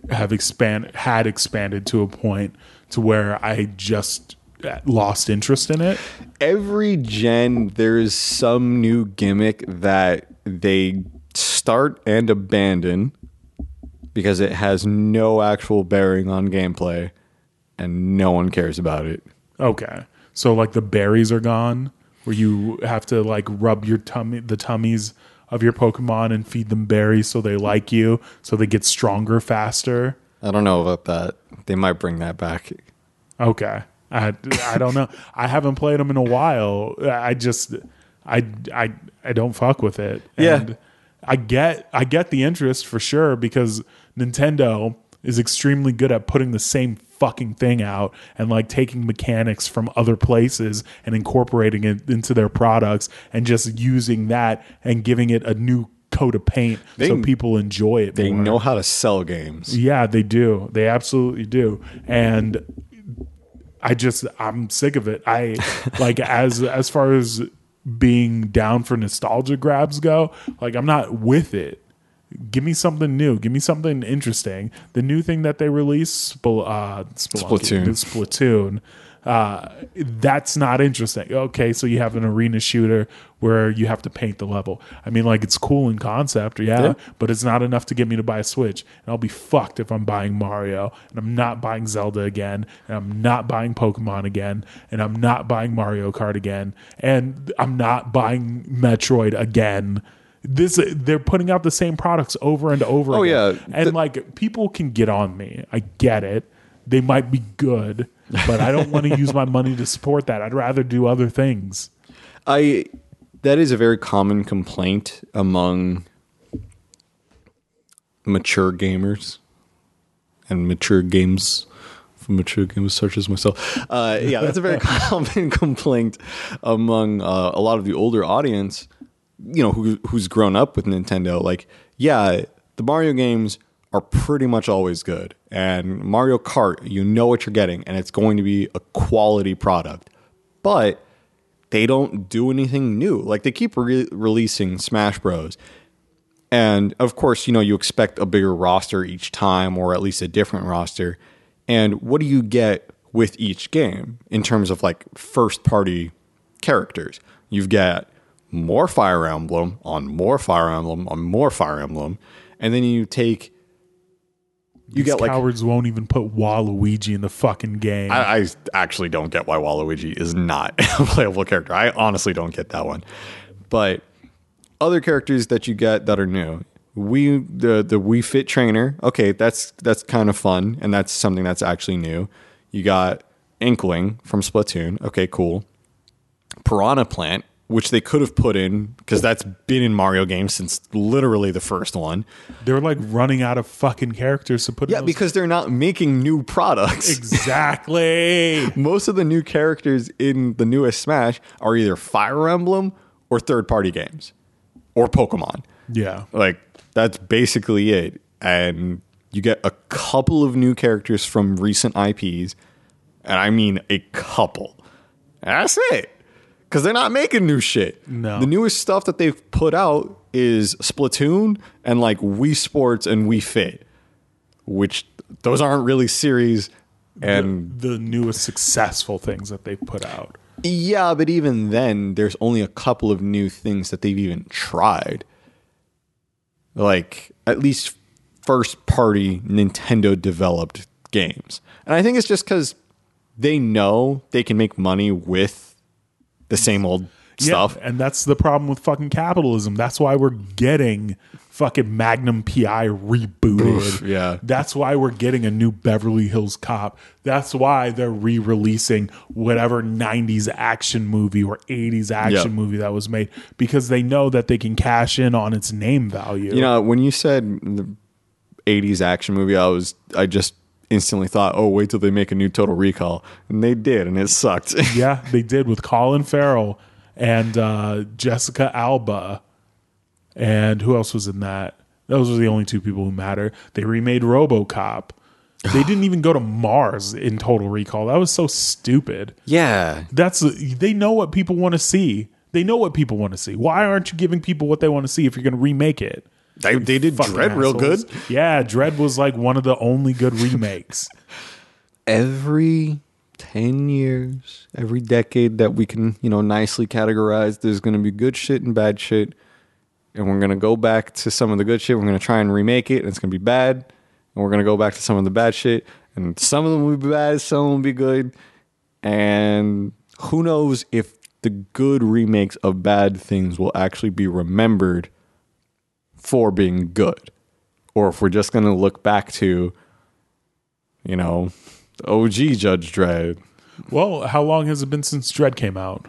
have expand had expanded to a point to where I just uh, lost interest in it. Every gen, there is some new gimmick that they start and abandon because it has no actual bearing on gameplay and no one cares about it. Okay. So like the berries are gone where you have to like rub your tummy the tummies of your Pokemon and feed them berries so they like you, so they get stronger faster. I don't know about that. They might bring that back. Okay. I, I don't know. I haven't played them in a while. I just I I I don't fuck with it. Yeah. And I get I get the interest for sure because Nintendo is extremely good at putting the same fucking thing out and like taking mechanics from other places and incorporating it into their products and just using that and giving it a new coat of paint so people enjoy it They more. know how to sell games. Yeah, they do. They absolutely do. And I just I'm sick of it. I like as as far as being down for nostalgia grabs go, like I'm not with it. Give me something new. Give me something interesting. The new thing that they released, Spl- uh, Splatoon. Splatoon. Uh, that's not interesting. Okay, so you have an arena shooter where you have to paint the level. I mean, like it's cool in concept, yeah, Yeah. but it's not enough to get me to buy a Switch. And I'll be fucked if I'm buying Mario and I'm not buying Zelda again, and I'm not buying Pokemon again, and I'm not buying Mario Kart again, and I'm not buying Metroid again. This they're putting out the same products over and over. Oh, again. yeah. and The- like people can get on me. I get it. They might be good, but I don't want to use my money to support that. I'd rather do other things. I that is a very common complaint among mature gamers and mature games from mature gamers such as myself. Uh, yeah, that's a very common complaint among uh, a lot of the older audience. You know, who who's grown up with Nintendo. Like, yeah, the Mario games are pretty much always good, and Mario Kart, you know what you're getting, and it's going to be a quality product. But they don't do anything new. Like they keep re- releasing Smash Bros. And of course, you know, you expect a bigger roster each time or at least a different roster. And what do you get with each game in terms of like first party characters? You've got more Fire Emblem on more Fire Emblem on more Fire Emblem, and then you take you These get like cowards won't even put Waluigi in the fucking game. I, I actually don't get why Waluigi is not a playable character. I honestly don't get that one. But other characters that you get that are new, we the the Wii Fit trainer. Okay, that's that's kind of fun, and that's something that's actually new. You got Inkling from Splatoon. Okay, cool. Piranha Plant, which they could have put in because that's been in Mario games since literally the first one. They're like running out of fucking characters to put. in Yeah, because they're not making new products. exactly. most of the new characters in the newest Smash are either Fire Emblem or third party games or Pokemon. yeah, Like that's basically it. And you get a couple of new characters from recent IPs, and I mean a couple. That's it. Because they're not making new shit. No. The newest stuff that they've put out is Splatoon and like Wii Sports and Wii Fit, which those aren't really series. And the newest successful things that they've put out. Yeah, but even then, there's only a couple of new things that they've even tried. Like, at least first party Nintendo developed games. And I think it's just because they know they can make money with the same old stuff. Yeah, and that's the problem with fucking capitalism. That's why we're getting fucking Magnum PI rebooted. Oof, yeah. That's why we're getting a new Beverly Hills Cop. That's why they're re-releasing whatever 90s action movie or 80s action Yeah. movie that was made because they know that they can cash in on its name value. You know, when you said the 80s action movie, I was, I just instantly thought, oh, wait till they make a new Total Recall. And they did, and it sucked. yeah, they did with Colin Farrell and uh, Jessica Alba. And who else was in that? Those were the only two people who matter. They remade RoboCop. They didn't even go to Mars in Total Recall. That was so stupid. yeah. That's they know what people want to see. They know what people want to see. Why aren't you giving people what they want to see if you're going to remake it? They, they did Fucking Dredd real good. Yeah, Dredd was like one of the only good remakes. every 10 years, every decade that we can, you know, nicely categorize, there's going to be good shit and bad shit. And we're going to go back to some of the good shit. We're going to try and remake it, and it's going to be bad. And we're going to go back to some of the bad shit. And some of them will be bad, some will be good. And who knows if the good remakes of bad things will actually be remembered for being good. Or if we're just going to look back to, you know, OG Judge Dredd. well, how long has it been since Dredd came out?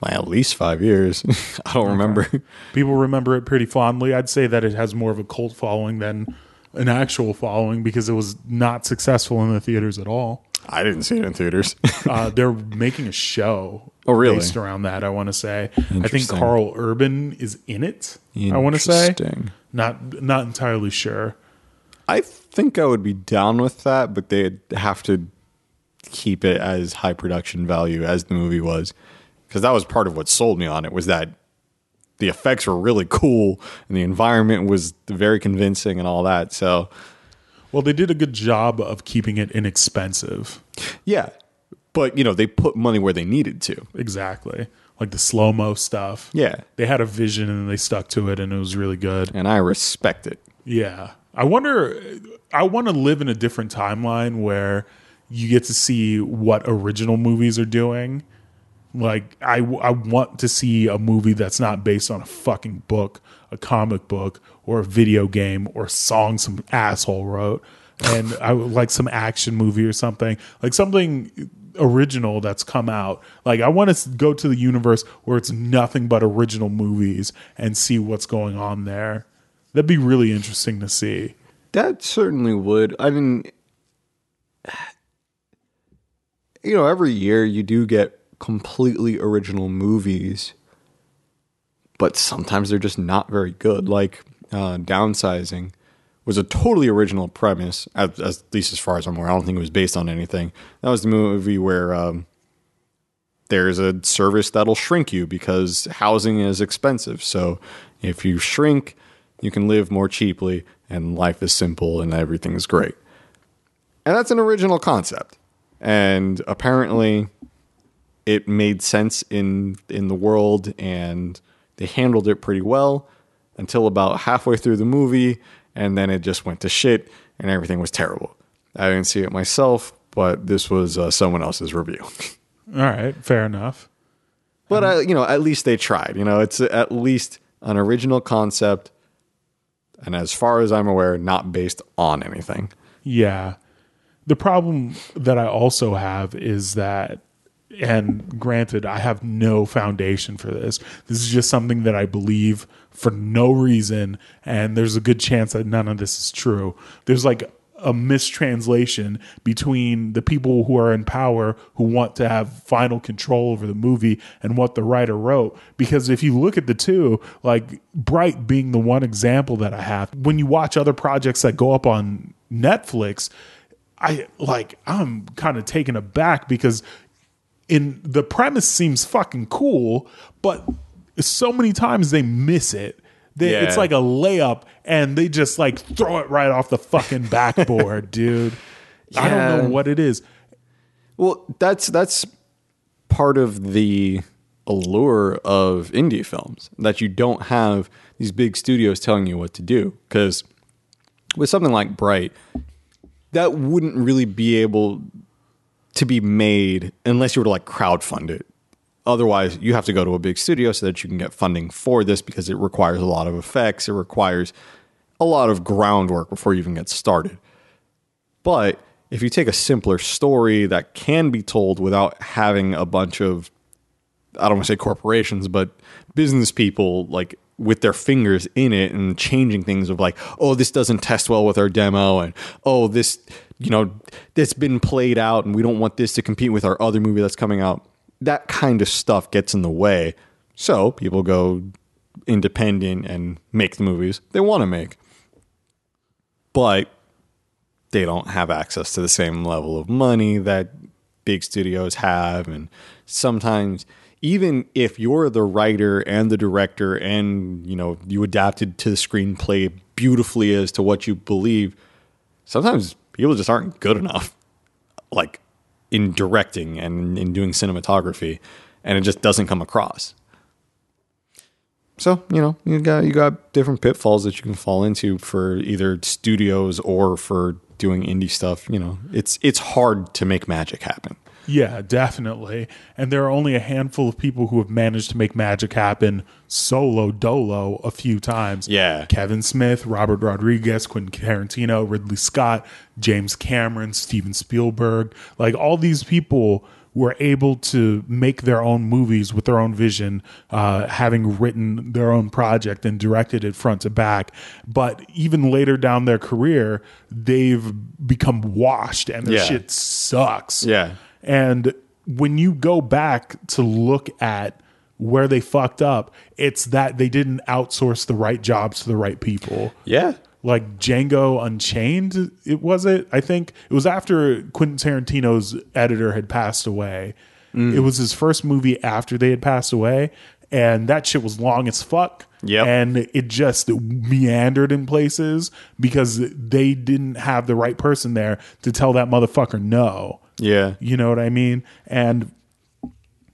Well, at least five years. I don't remember. People remember it pretty fondly. I'd say that it has more of a cult following than an actual following because it was not successful in the theaters at all. I didn't see it in theaters. Uh, they're making a show Oh, really? based around that. I want to say. I think Karl Urban is in it. I want to say. Interesting. Not not entirely sure. I think I would be down with that, but they'd have to keep it as high production value as the movie was. Because that was part of what sold me on it was that the effects were really cool and the environment was very convincing and all that. So Well, they did a good job of keeping it inexpensive. yeah. But you know, they put money where they needed to. Exactly. Like the slow mo stuff. Yeah. They had a vision and they stuck to it and it was really good. And I respect it. Yeah. I wonder I want to live in a different timeline where you get to see what original movies are doing. Like I I want to see a movie that's not based on a fucking book, a comic book or a video game or a song some asshole wrote. And I would like some action movie or something. Like something original that's come out. Like I want to go to the universe where it's nothing but original movies and see what's going on there. That'd be really interesting to see. That certainly would. I mean, you know, every year you do get completely original movies, but sometimes they're just not very good. Like uh, Downsizing was a totally original premise, at, at least as far as I'm aware. I don't think it was based on anything. That was the movie where um, there's a service that'll shrink you because housing is expensive. So if you shrink, you can live more cheaply and life is simple and everything's great. And that's an original concept. And apparently it made sense in in the world and they handled it pretty well until about halfway through the movie and then it just went to shit and everything was terrible. I didn't see it myself, but this was uh, someone else's review. All right, fair enough. but uh, you know, at least they tried. You know, it's at least an original concept and as far as I'm aware, not based on anything. Yeah. The problem that I also have is that, and granted, I have no foundation for this. This is just something that I believe for no reason, and there's a good chance that none of this is true. There's like a mistranslation between the people who are in power who want to have final control over the movie and what the writer wrote. Because if you look at the two, like Bright being the one example that I have, when you watch other projects that go up on Netflix, I like I'm kind of taken aback because in the premise seems fucking cool, but so many times they miss it. They, Yeah. It's like a layup, and they just like throw it right off the fucking backboard, dude. I don't know what it is. Well, that's that's part of the allure of indie films that you don't have these big studios telling you what to do because with something like Bright that wouldn't really be able to be made unless you were to like crowdfund it. Otherwise, you have to go to a big studio so that you can get funding for this because it requires a lot of effects, it requires a lot of groundwork before you even get started. But if you take a simpler story that can be told without having a bunch of, I don't want to say corporations, but business people like with their fingers in it and changing things of like, oh, this doesn't test well with our demo, and oh, this, you know, that's been played out, and we don't want this to compete with our other movie that's coming out. That kind of stuff gets in the way. So people go independent and make the movies they want to make. But they don't have access to the same level of money that big studios have and sometimes even if you're the writer and the director and you know you adapted to the screenplay beautifully as to what you believe sometimes people just aren't good enough like in directing and in doing cinematography and it just doesn't come across so you know you got you got different pitfalls that you can fall into for either studios or for doing indie stuff. You know, it's it's hard to make magic happen. Yeah, definitely. And there are only a handful of people who have managed to make magic happen solo dolo a few times. Yeah. Kevin Smith, Robert Rodriguez, Quentin Tarantino, Ridley Scott, James Cameron, Steven Spielberg. Like all these people were able to make their own movies with their own vision, uh, having written their own project and directed it front to back. But even later down their career, they've become washed and their Yeah. shit sucks. Yeah. And when you go back to look at where they fucked up, it's that they didn't outsource the right jobs to the right people. Yeah. Like Django Unchained, it was it. I think it was after Quentin Tarantino's editor had passed away. Mm. It was his first movie after they had passed away, and that shit was long as fuck. Yeah, and it just meandered in places because they didn't have the right person there to tell that motherfucker no. Yeah. You know what I mean? And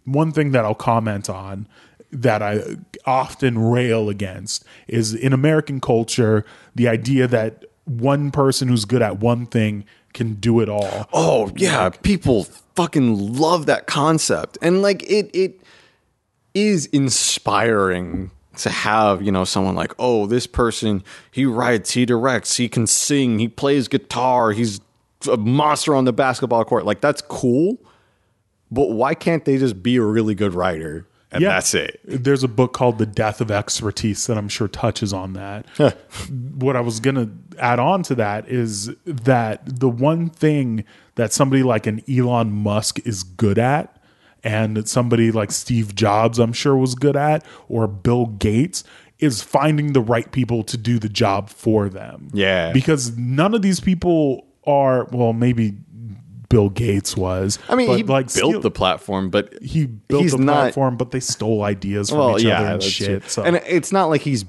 one thing that I'll comment on that I often rail against is in American culture, the idea that one person who's good at one thing can do it all. Oh yeah, people fucking love that concept, and like it it is inspiring to have you know someone like oh this person he writes he directs he can sing he plays guitar he's a monster on the basketball court like that's cool but why can't they just be a really good writer and that's it There's a book called The Death of Expertise that I'm sure touches on that. what I was going to add on to that is that the one thing that somebody like an Elon Musk is good at, and somebody like Steve Jobs, I'm sure, was good at, or Bill Gates, is finding the right people to do the job for them. Yeah. Because none of these people are, well, maybe Bill Gates was. i mean he like built the platform but he built the not- platform, but they stole ideas from well each yeah other and shit. So and it's not like he's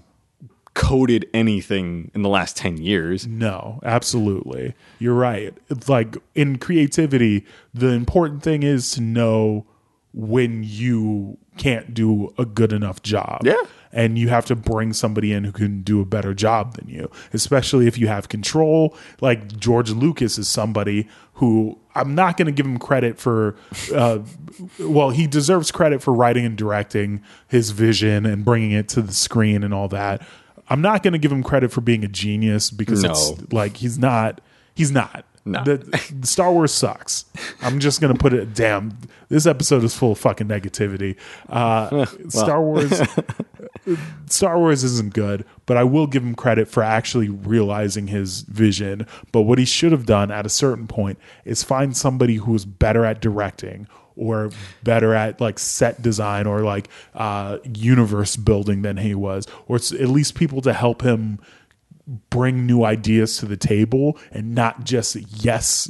coded anything in the last 10 years no, absolutely, you're right. It's like in creativity, the important thing is to know when you can't do a good enough job. Yeah. And you have to bring somebody in who can do a better job than you, especially if you have control. Like George Lucas is somebody who I'm not going to give him credit for. Uh, well, he deserves credit for writing and directing his vision and bringing it to the screen and all that. I'm not going to give him credit for being a genius because No. it's like he's not. He's not. No. The, Star Wars sucks. I'm just gonna put it. Damn, this episode is full of fucking negativity. Uh, Star Wars, Star Wars isn't good, but I will give him credit for actually realizing his vision. But what he should have done at a certain point is find somebody who is better at directing or better at like set design or like uh, universe building than he was, or at least people to help him bring new ideas to the table and not just yes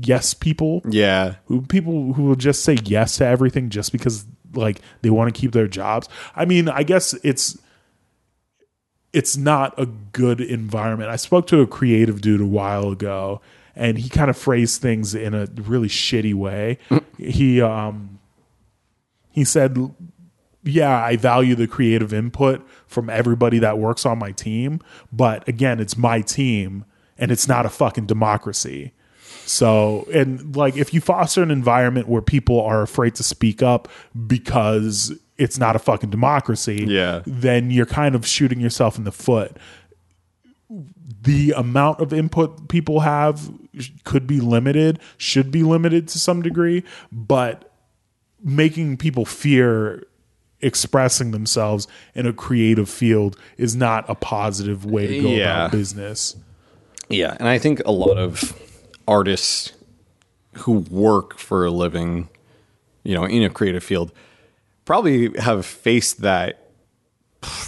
yes people. Yeah. who people who will just say yes to everything just because like they want to keep their jobs. I mean i guess it's it's not a good environment. I spoke to a creative dude a while ago and he kind of phrased things in a really shitty way. He um he said yeah, I value the creative input from everybody that works on my team, but again, it's my team and it's not a fucking democracy. So, and like if you foster an environment where people are afraid to speak up because it's not a fucking democracy, Yeah. then you're kind of shooting yourself in the foot. The amount of input people have could be limited, should be limited to some degree, but making people fear expressing themselves in a creative field is not a positive way to go Yeah. about business. Yeah, and I think a lot of artists who work for a living, you know, in a creative field, probably have faced that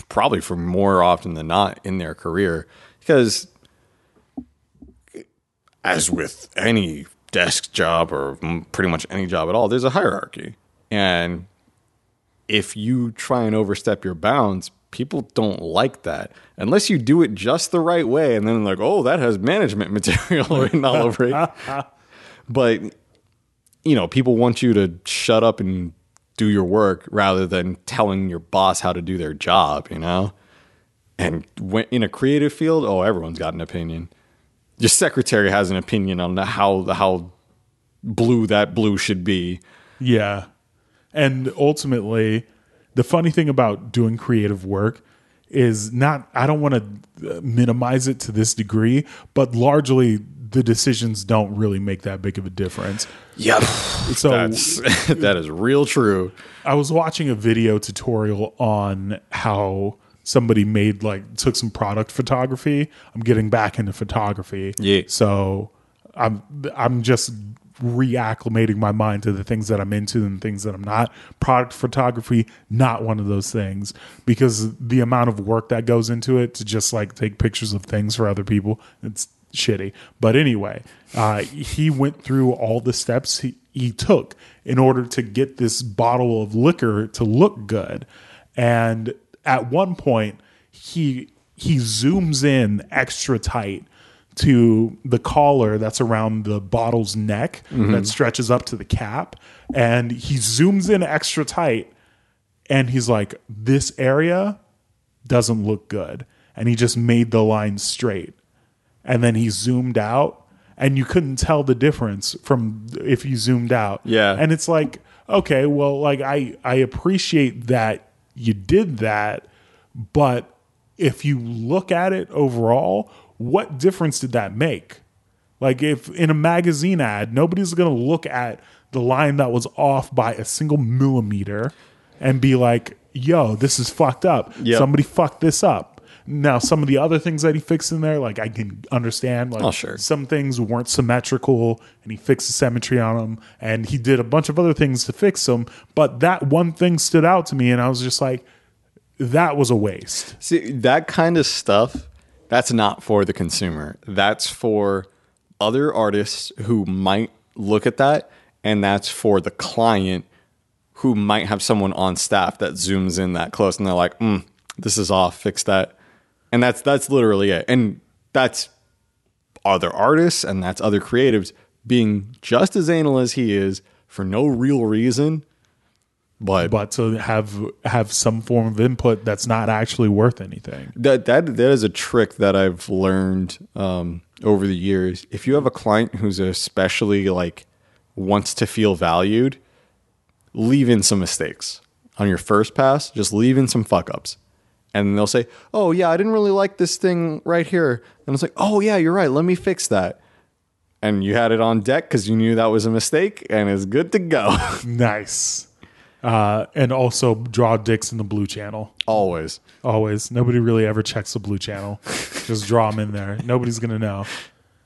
probably for more often than not in their career because as with any desk job or pretty much any job at all there's a hierarchy and if you try and overstep your bounds, people don't like that unless you do it just the right way. And then like, oh, that has management material written all over it. But you know, people want you to shut up and do your work rather than telling your boss how to do their job. You know, and when, in a creative field, oh, everyone's got an opinion. Your secretary has an opinion on the- how how blue that blue should be. Yeah. And ultimately, the funny thing about doing creative work is not, I don't want to uh, minimize it to this degree, but largely the decisions don't really make that big of a difference. Yep. So That's that is real true. I was watching a video tutorial on how somebody made like took some product photography. I'm getting back into photography. Yeah. So I'm I'm just reacclimating my mind to the things that I'm into and things that I'm not. Product photography, not one of those things because the amount of work that goes into it to just like take pictures of things for other people, it's shitty. But anyway, uh, he went through all the steps he, he took in order to get this bottle of liquor to look good. And at one point, he he zooms in extra tight to the collar that's around the bottle's neck mm-hmm. that stretches up to the cap and he zooms in extra tight and he's like this area doesn't look good. And he just made the line straight. And then he zoomed out and you couldn't tell the difference from if you zoomed out. Yeah. and it's like okay well like i i appreciate that you did that but if you look at it overall what difference did that make like if in a magazine ad nobody's going to look at the line that was off by a single millimeter and be like yo this is fucked up Yep. somebody fucked this up now some of the other things that he fixed in there like i can understand like Oh, sure. some things weren't symmetrical and he fixed the symmetry on them and he did a bunch of other things to fix them but that one thing stood out to me and i was just like that was a waste See, that kind of stuff, that's not for the consumer. That's for other artists who might look at that, and that's for the client who might have someone on staff that zooms in that close and they're like, mm, this is off, fix that. And that's that's literally it. And that's other artists and that's other creatives being just as anal as he is for no real reason but, but to have have some form of input that's not actually worth anything. that that that is a trick that I've learned um, over the years. If you have a client who's especially like wants to feel valued, leave in some mistakes on your first pass. Just leave in some fuck ups, and they'll say, "Oh yeah, I didn't really like this thing right here," and it's like, "Oh yeah, you're right. Let me fix that." And you had it on deck because you knew that was a mistake, and it's good to go. Nice. Uh, and also draw dicks in the blue channel. Always. Always. Nobody really ever checks the blue channel. just draw them in there. Nobody's going to know.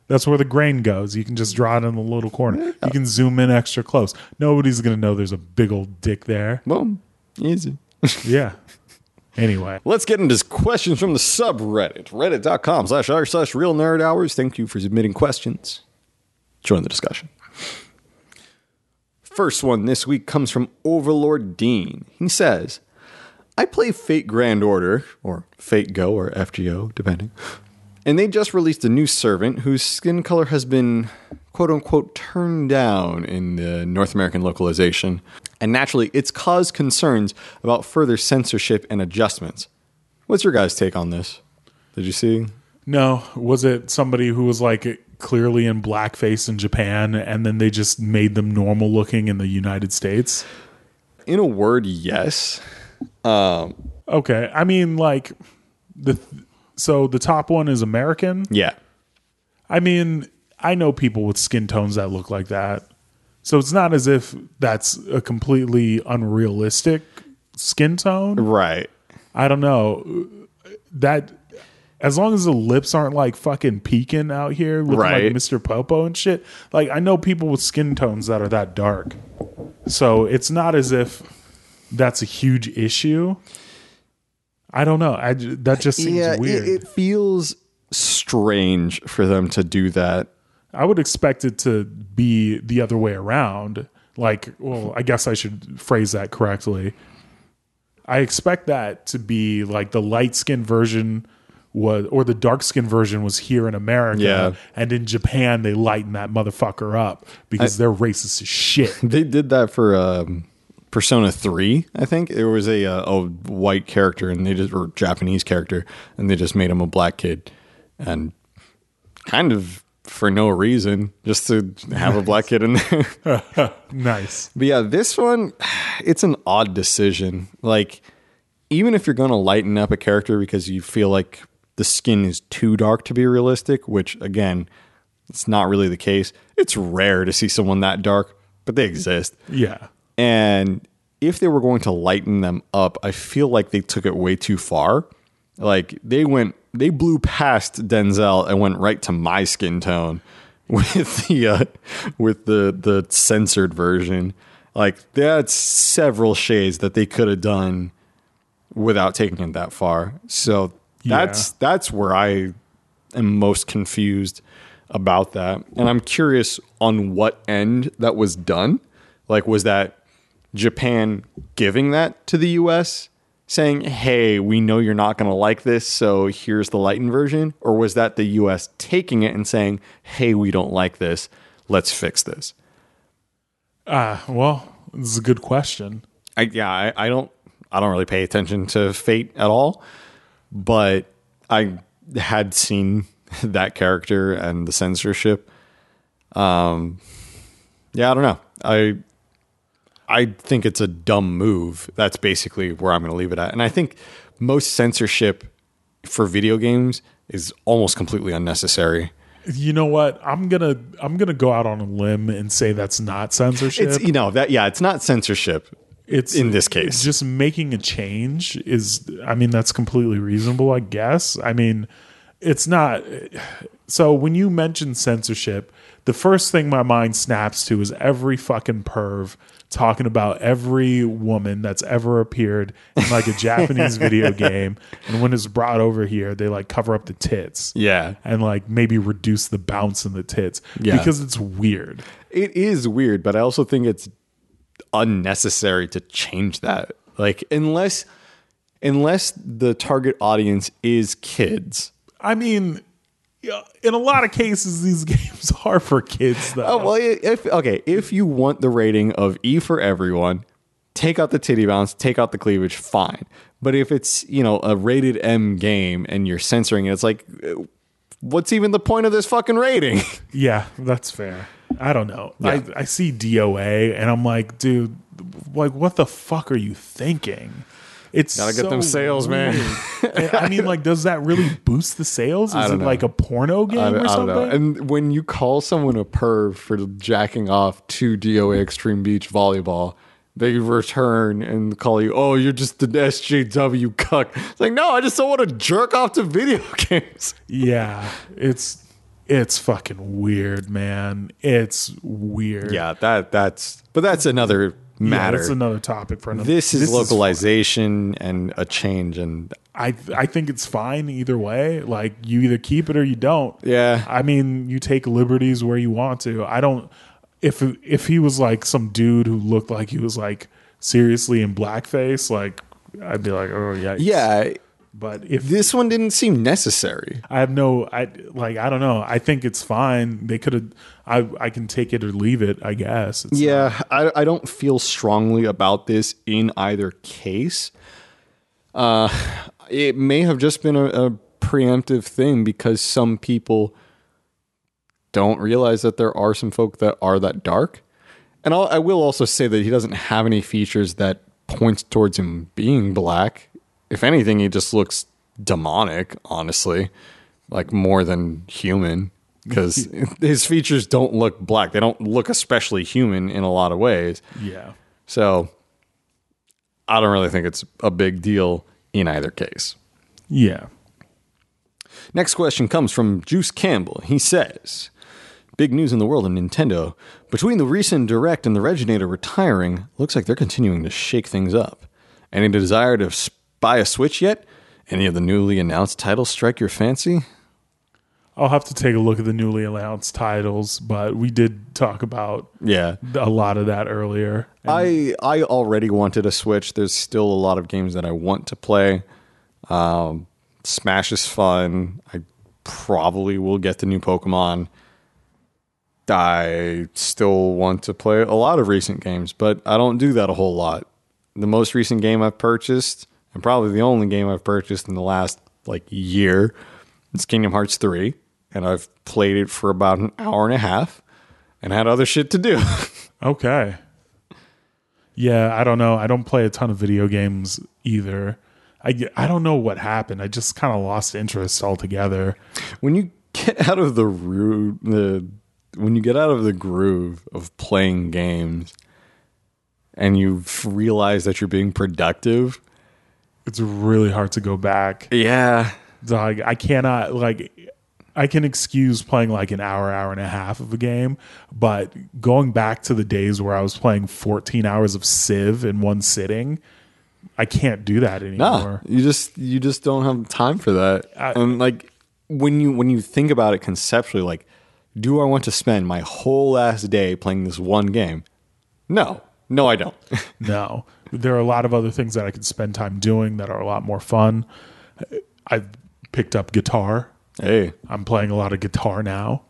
That's where the grain goes. You can just draw it in the little corner. You can zoom in extra close. Nobody's going to know there's a big old dick there. Boom. Easy. Yeah. Anyway, Let's get into questions from the subreddit. Reddit.com slash r slash real nerd hours. Thank you for submitting questions. Join the discussion. First one this week comes from Overlord Dean. He says, I play Fate Grand Order, or Fate Go, or FGO, depending. And they just released a new servant whose skin color has been quote unquote turned down in the North American localization. And naturally, it's caused concerns about further censorship and adjustments. What's your guys' take on this? Did you see? no, was it somebody who was like clearly in blackface in Japan and then they just made them normal looking in the United States? In a word, yes. Um, okay. I mean, like, the. So the top one is American. Yeah. I mean, I know people with skin tones that look like that. So it's not as if that's a completely unrealistic skin tone. Right. I don't know. That as long as the lips aren't like fucking peeking out here looking Right. like Mr. Popo and shit. Like I know people with skin tones that are that dark. So it's not as if that's a huge issue. I don't know. I that just seems yeah, weird. It, it feels strange for them to do that. I would expect it to be the other way around. Like, well, I guess I should phrase that correctly. I expect that to be like the light skin version was, or the dark skin version was here in America. Yeah. And in Japan, they lighten that motherfucker up because they're racist as shit. They did that for um, Persona 3, I think. There was a, uh, a white character and they just or Japanese character and they just made him a black kid and kind of for no reason just to have a black kid in there. nice. But yeah, this one, it's an odd decision. Like, even if you're going to lighten up a character because you feel like the skin is too dark to be realistic, which again, it's not really the case. It's rare to see someone that dark, but they exist. Yeah. And if they were going to lighten them up, I feel like they took it way too far. Like they went, they blew past Denzel and went right to my skin tone with the uh, with the the censored version. Like that's several shades that they could have done without taking it that far. So that's that's where I am most confused about that. And I'm curious on what end that was done. Like, was that Japan giving that to the US, saying, hey, we know you're not going to like this, so here's the lightened version? Or was that the US taking it and saying, hey, we don't like this, let's fix this? Ah, well, this is a good question. I, yeah, I, I don't I don't really pay attention to Fate at all, but I had seen that character and the censorship. Um, yeah, I don't know. I I think it's a dumb move. That's basically where I'm going to leave it at. And I think most censorship for video games is almost completely unnecessary. You know what? I'm gonna I'm gonna go out on a limb and say that's not censorship. It's you know that yeah, it's not censorship. It's in this case. just making a change is i mean that's completely reasonable i guess i mean it's not so when you mention censorship the first thing my mind snaps to is every fucking perv talking about every woman that's ever appeared in like a japanese video game and when it's brought over here they like cover up the tits Yeah. and like maybe reduce the bounce in the tits Yeah. because it's weird It is weird, but I also think it's unnecessary to change that. Like unless unless the target audience is kids. I mean, yeah, in a lot of cases, these games are for kids, though. Oh well, if okay, if you want the rating of E for everyone, take out the titty bounce, take out the cleavage, fine. But if it's you know a rated M game and you're censoring it, it's like, what's even the point of this fucking rating? Yeah, that's fair. I don't know. Yeah. I, I see DOA and I'm like, dude, like, what the fuck are you thinking? It's Gotta get so them sales, man. I mean, like, does that really boost the sales? Is it know. like a porno game I, or I something? know. And when you call someone a perv for jacking off to DOA Extreme Beach Volleyball, they return and call you, oh, you're just an SJW cuck. It's like, no, I just don't want to jerk off to video games. yeah, it's it's fucking weird, man. It's weird. Yeah, that that's, but that's another Yeah, matter. that's another topic for another. this is fine. localization and a change, and I I think it's fine either way. Like you either keep it or you don't. yeah, I mean, you take liberties where you want to. I don't. If if he was like some dude who looked like he was like seriously in blackface, like I'd be like, oh yeah, yeah. But if This one didn't seem necessary. I have no, I like I don't know. I think it's fine. They could have. I I can take it or leave it. I guess. It's Yeah, I, I don't feel strongly about this in either case. Uh, it may have just been a, a preemptive thing because some people don't realize that there are some folk that are that dark. And I'll, I will also say that he doesn't have any features that points towards him being black. If anything, he just looks demonic, honestly, like more than human. Because his features don't look black; they don't look especially human in a lot of ways. yeah. So, I don't really think it's a big deal in either case. Yeah. Next question comes from Juice Campbell. He says, Big news in the world of Nintendo. Between the recent Direct and the Reginator retiring, looks like they're continuing to shake things up. Any desire to buy a Switch yet? Any of the newly announced titles strike your fancy? I'll have to take a look at the newly announced titles, but we did talk about Yeah. a lot of that earlier. I I already wanted a Switch. There's still a lot of games that I want to play. Um, Smash is fun. I probably will get the new Pokemon. I still want to play a lot of recent games, but I don't do that a whole lot. The most recent game I've purchased, and probably the only game I've purchased in the last like year, is Kingdom Hearts 3, and I've played it for about an oh. hour and a half and had other shit to do. Okay. Yeah, I don't know. I don't play a ton of video games either. I, I don't know what happened. I just kind of lost interest altogether. when you get out of the ru- the when you get out of the groove of playing games and you realize that you're being productive It's really hard to go back. yeah. So I, cannot like I can excuse playing like an hour, hour and a half of a game, but going back to the days where I was playing 14 hours of Civ in one sitting, I can't do that nah anymore. you just you just don't have time for that. I- and like when you when you think about it conceptually like do i want to spend my whole last day playing this one game? No. No i don't. No, there are a lot of other things that I could spend time doing that are a lot more fun. I've picked up guitar. hey I'm playing a lot of guitar now,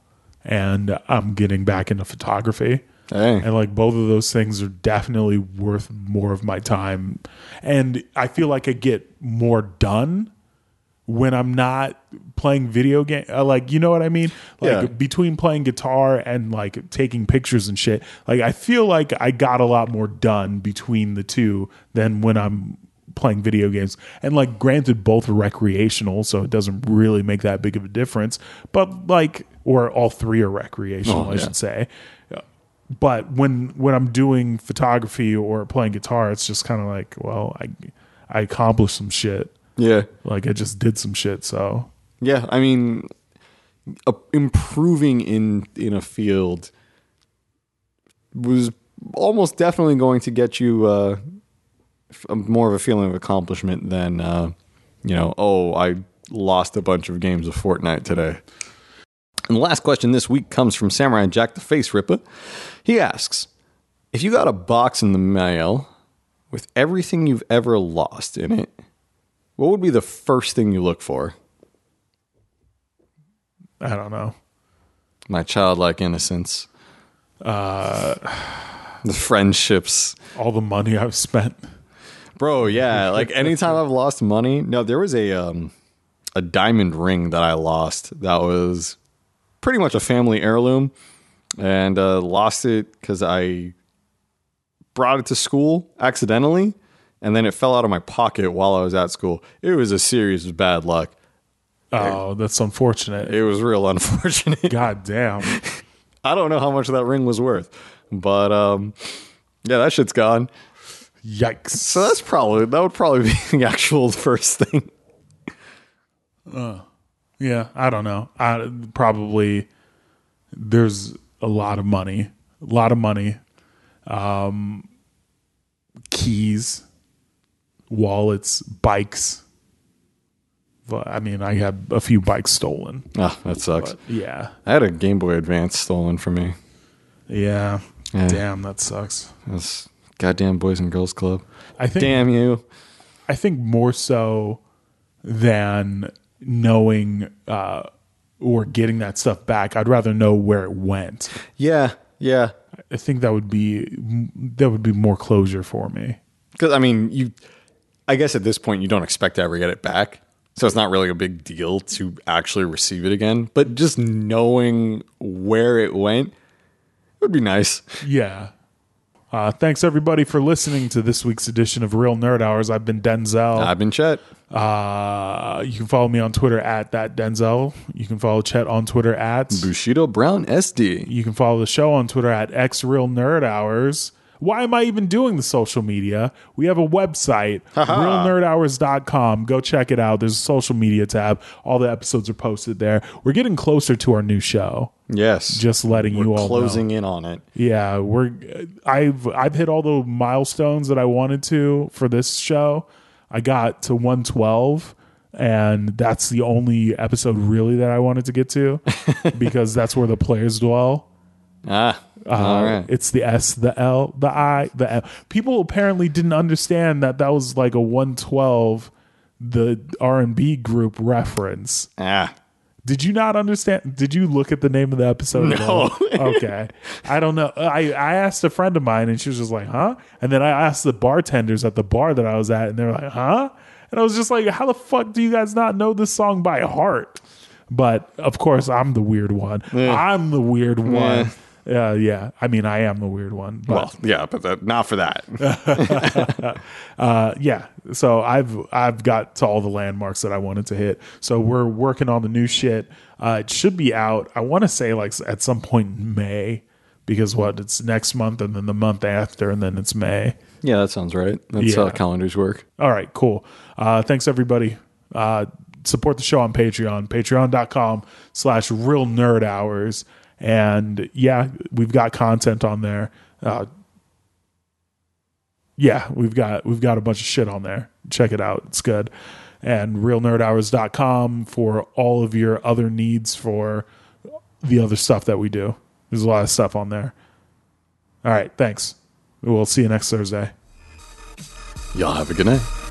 and I'm getting back into photography. hey And like both of those things are definitely worth more of my time. And I feel like I get more done when I'm not playing video game. uh, Like, you know what I mean? Like Yeah. between playing guitar and like taking pictures and shit. Like I feel like I got a lot more done between the two than when I'm playing video games. And like granted both are recreational, so it doesn't really make that big of a difference. But like or all three are recreational, Oh, I yeah. should say but when when I'm doing photography or playing guitar, it's just kind of like, well, I I accomplished some shit. Yeah Like I just did some shit. So Yeah, I mean, uh, improving in in a field was almost definitely going to get you uh, f- more of a feeling of accomplishment than uh, you know. Oh, I lost a bunch of games of Fortnite today. And the last question this week comes from Samurai Jack the Face Ripper. He asks, "If you got a box in the mail with everything you've ever lost in it, what would be the first thing you look for?" I don't know. My childlike innocence. the friendships. All the money I've spent. Bro, yeah. Like anytime I've lost money. No, there was a um a diamond ring that I lost that was pretty much a family heirloom and uh lost it because I brought it to school accidentally and then it fell out of my pocket while I was at school. It was a series of bad luck. Oh, that's unfortunate. It was real unfortunate. God damn. I don't know how much that ring was worth. But um yeah, that shit's gone. Yikes. So that's probably that would probably be the actual first thing. Yeah, I don't know. I probably there's a lot of money, a lot of money. Um, keys, wallets, bikes. I mean, I had a few bikes stolen. Ah, that sucks. Yeah, I had a Game Boy Advance stolen from me. yeah. Yeah. Damn, that sucks. That's goddamn Boys and Girls Club. I think Damn you. I think more so than knowing uh, or getting that stuff back. I'd rather know where it went. Yeah, yeah. I think that would be that would be more closure for me. Because I mean, you. I guess at this point you don't expect to ever get it back, so it's not really a big deal to actually receive it again. But just knowing where it went would be nice. Yeah. Uh, thanks everybody for listening to this week's edition of Real Nerd Hours. I've been Denzel. I've been Chet. Uh, you can follow me on Twitter at that Denzel. You can follow Chet on Twitter at. Bushido Brown SD. You can follow the show on Twitter at X Real Nerd Hours. Why am I even doing the social media? We have a website, realnerdhours.com. Go check it out. There's a social media tab. All the episodes are posted there. We're getting closer to our new show. Yes. Just letting you all know. closing in on it. Yeah, we're I've I've hit all the milestones that I wanted to for this show. I got to 112 and that's the only episode really that I wanted to get to because that's where the players dwell. Ah. Uh, all right. It's the S, the L, the I, the L. People apparently didn't understand that that was like a 112 the R&B group reference. Ah. Did you not understand? Did you look at the name of the episode? No. okay. I don't know. I, I asked a friend of mine and she was just like, huh? And then I asked the bartenders at the bar that I was at and they were like, huh? And I was just like, how the fuck do you guys not know this song by heart? But of course, I'm the weird one. I'm the weird one. Yeah, yeah. yeah. I mean, I am the weird one. But Well, yeah, but that, not for that. uh, yeah. So I've I've got to all the landmarks that I wanted to hit. So we're working on the new shit. Uh, it should be out. I want to say like at some point in May, because what it's next month and then the month after and then it's May. yeah, that sounds right. That's Yeah. how calendars work. All right, cool. Uh, thanks everybody. Uh, support the show on Patreon, patreon.com slash real nerd hours. And yeah, we've got content on there. Uh, yeah, we've got we've got a bunch of shit on there. Check it out. It's good. And realnerdhours.com for all of your other needs for the other stuff that we do. There's a lot of stuff on there. All right, thanks. We'll see you next Thursday. Y'all have a good night.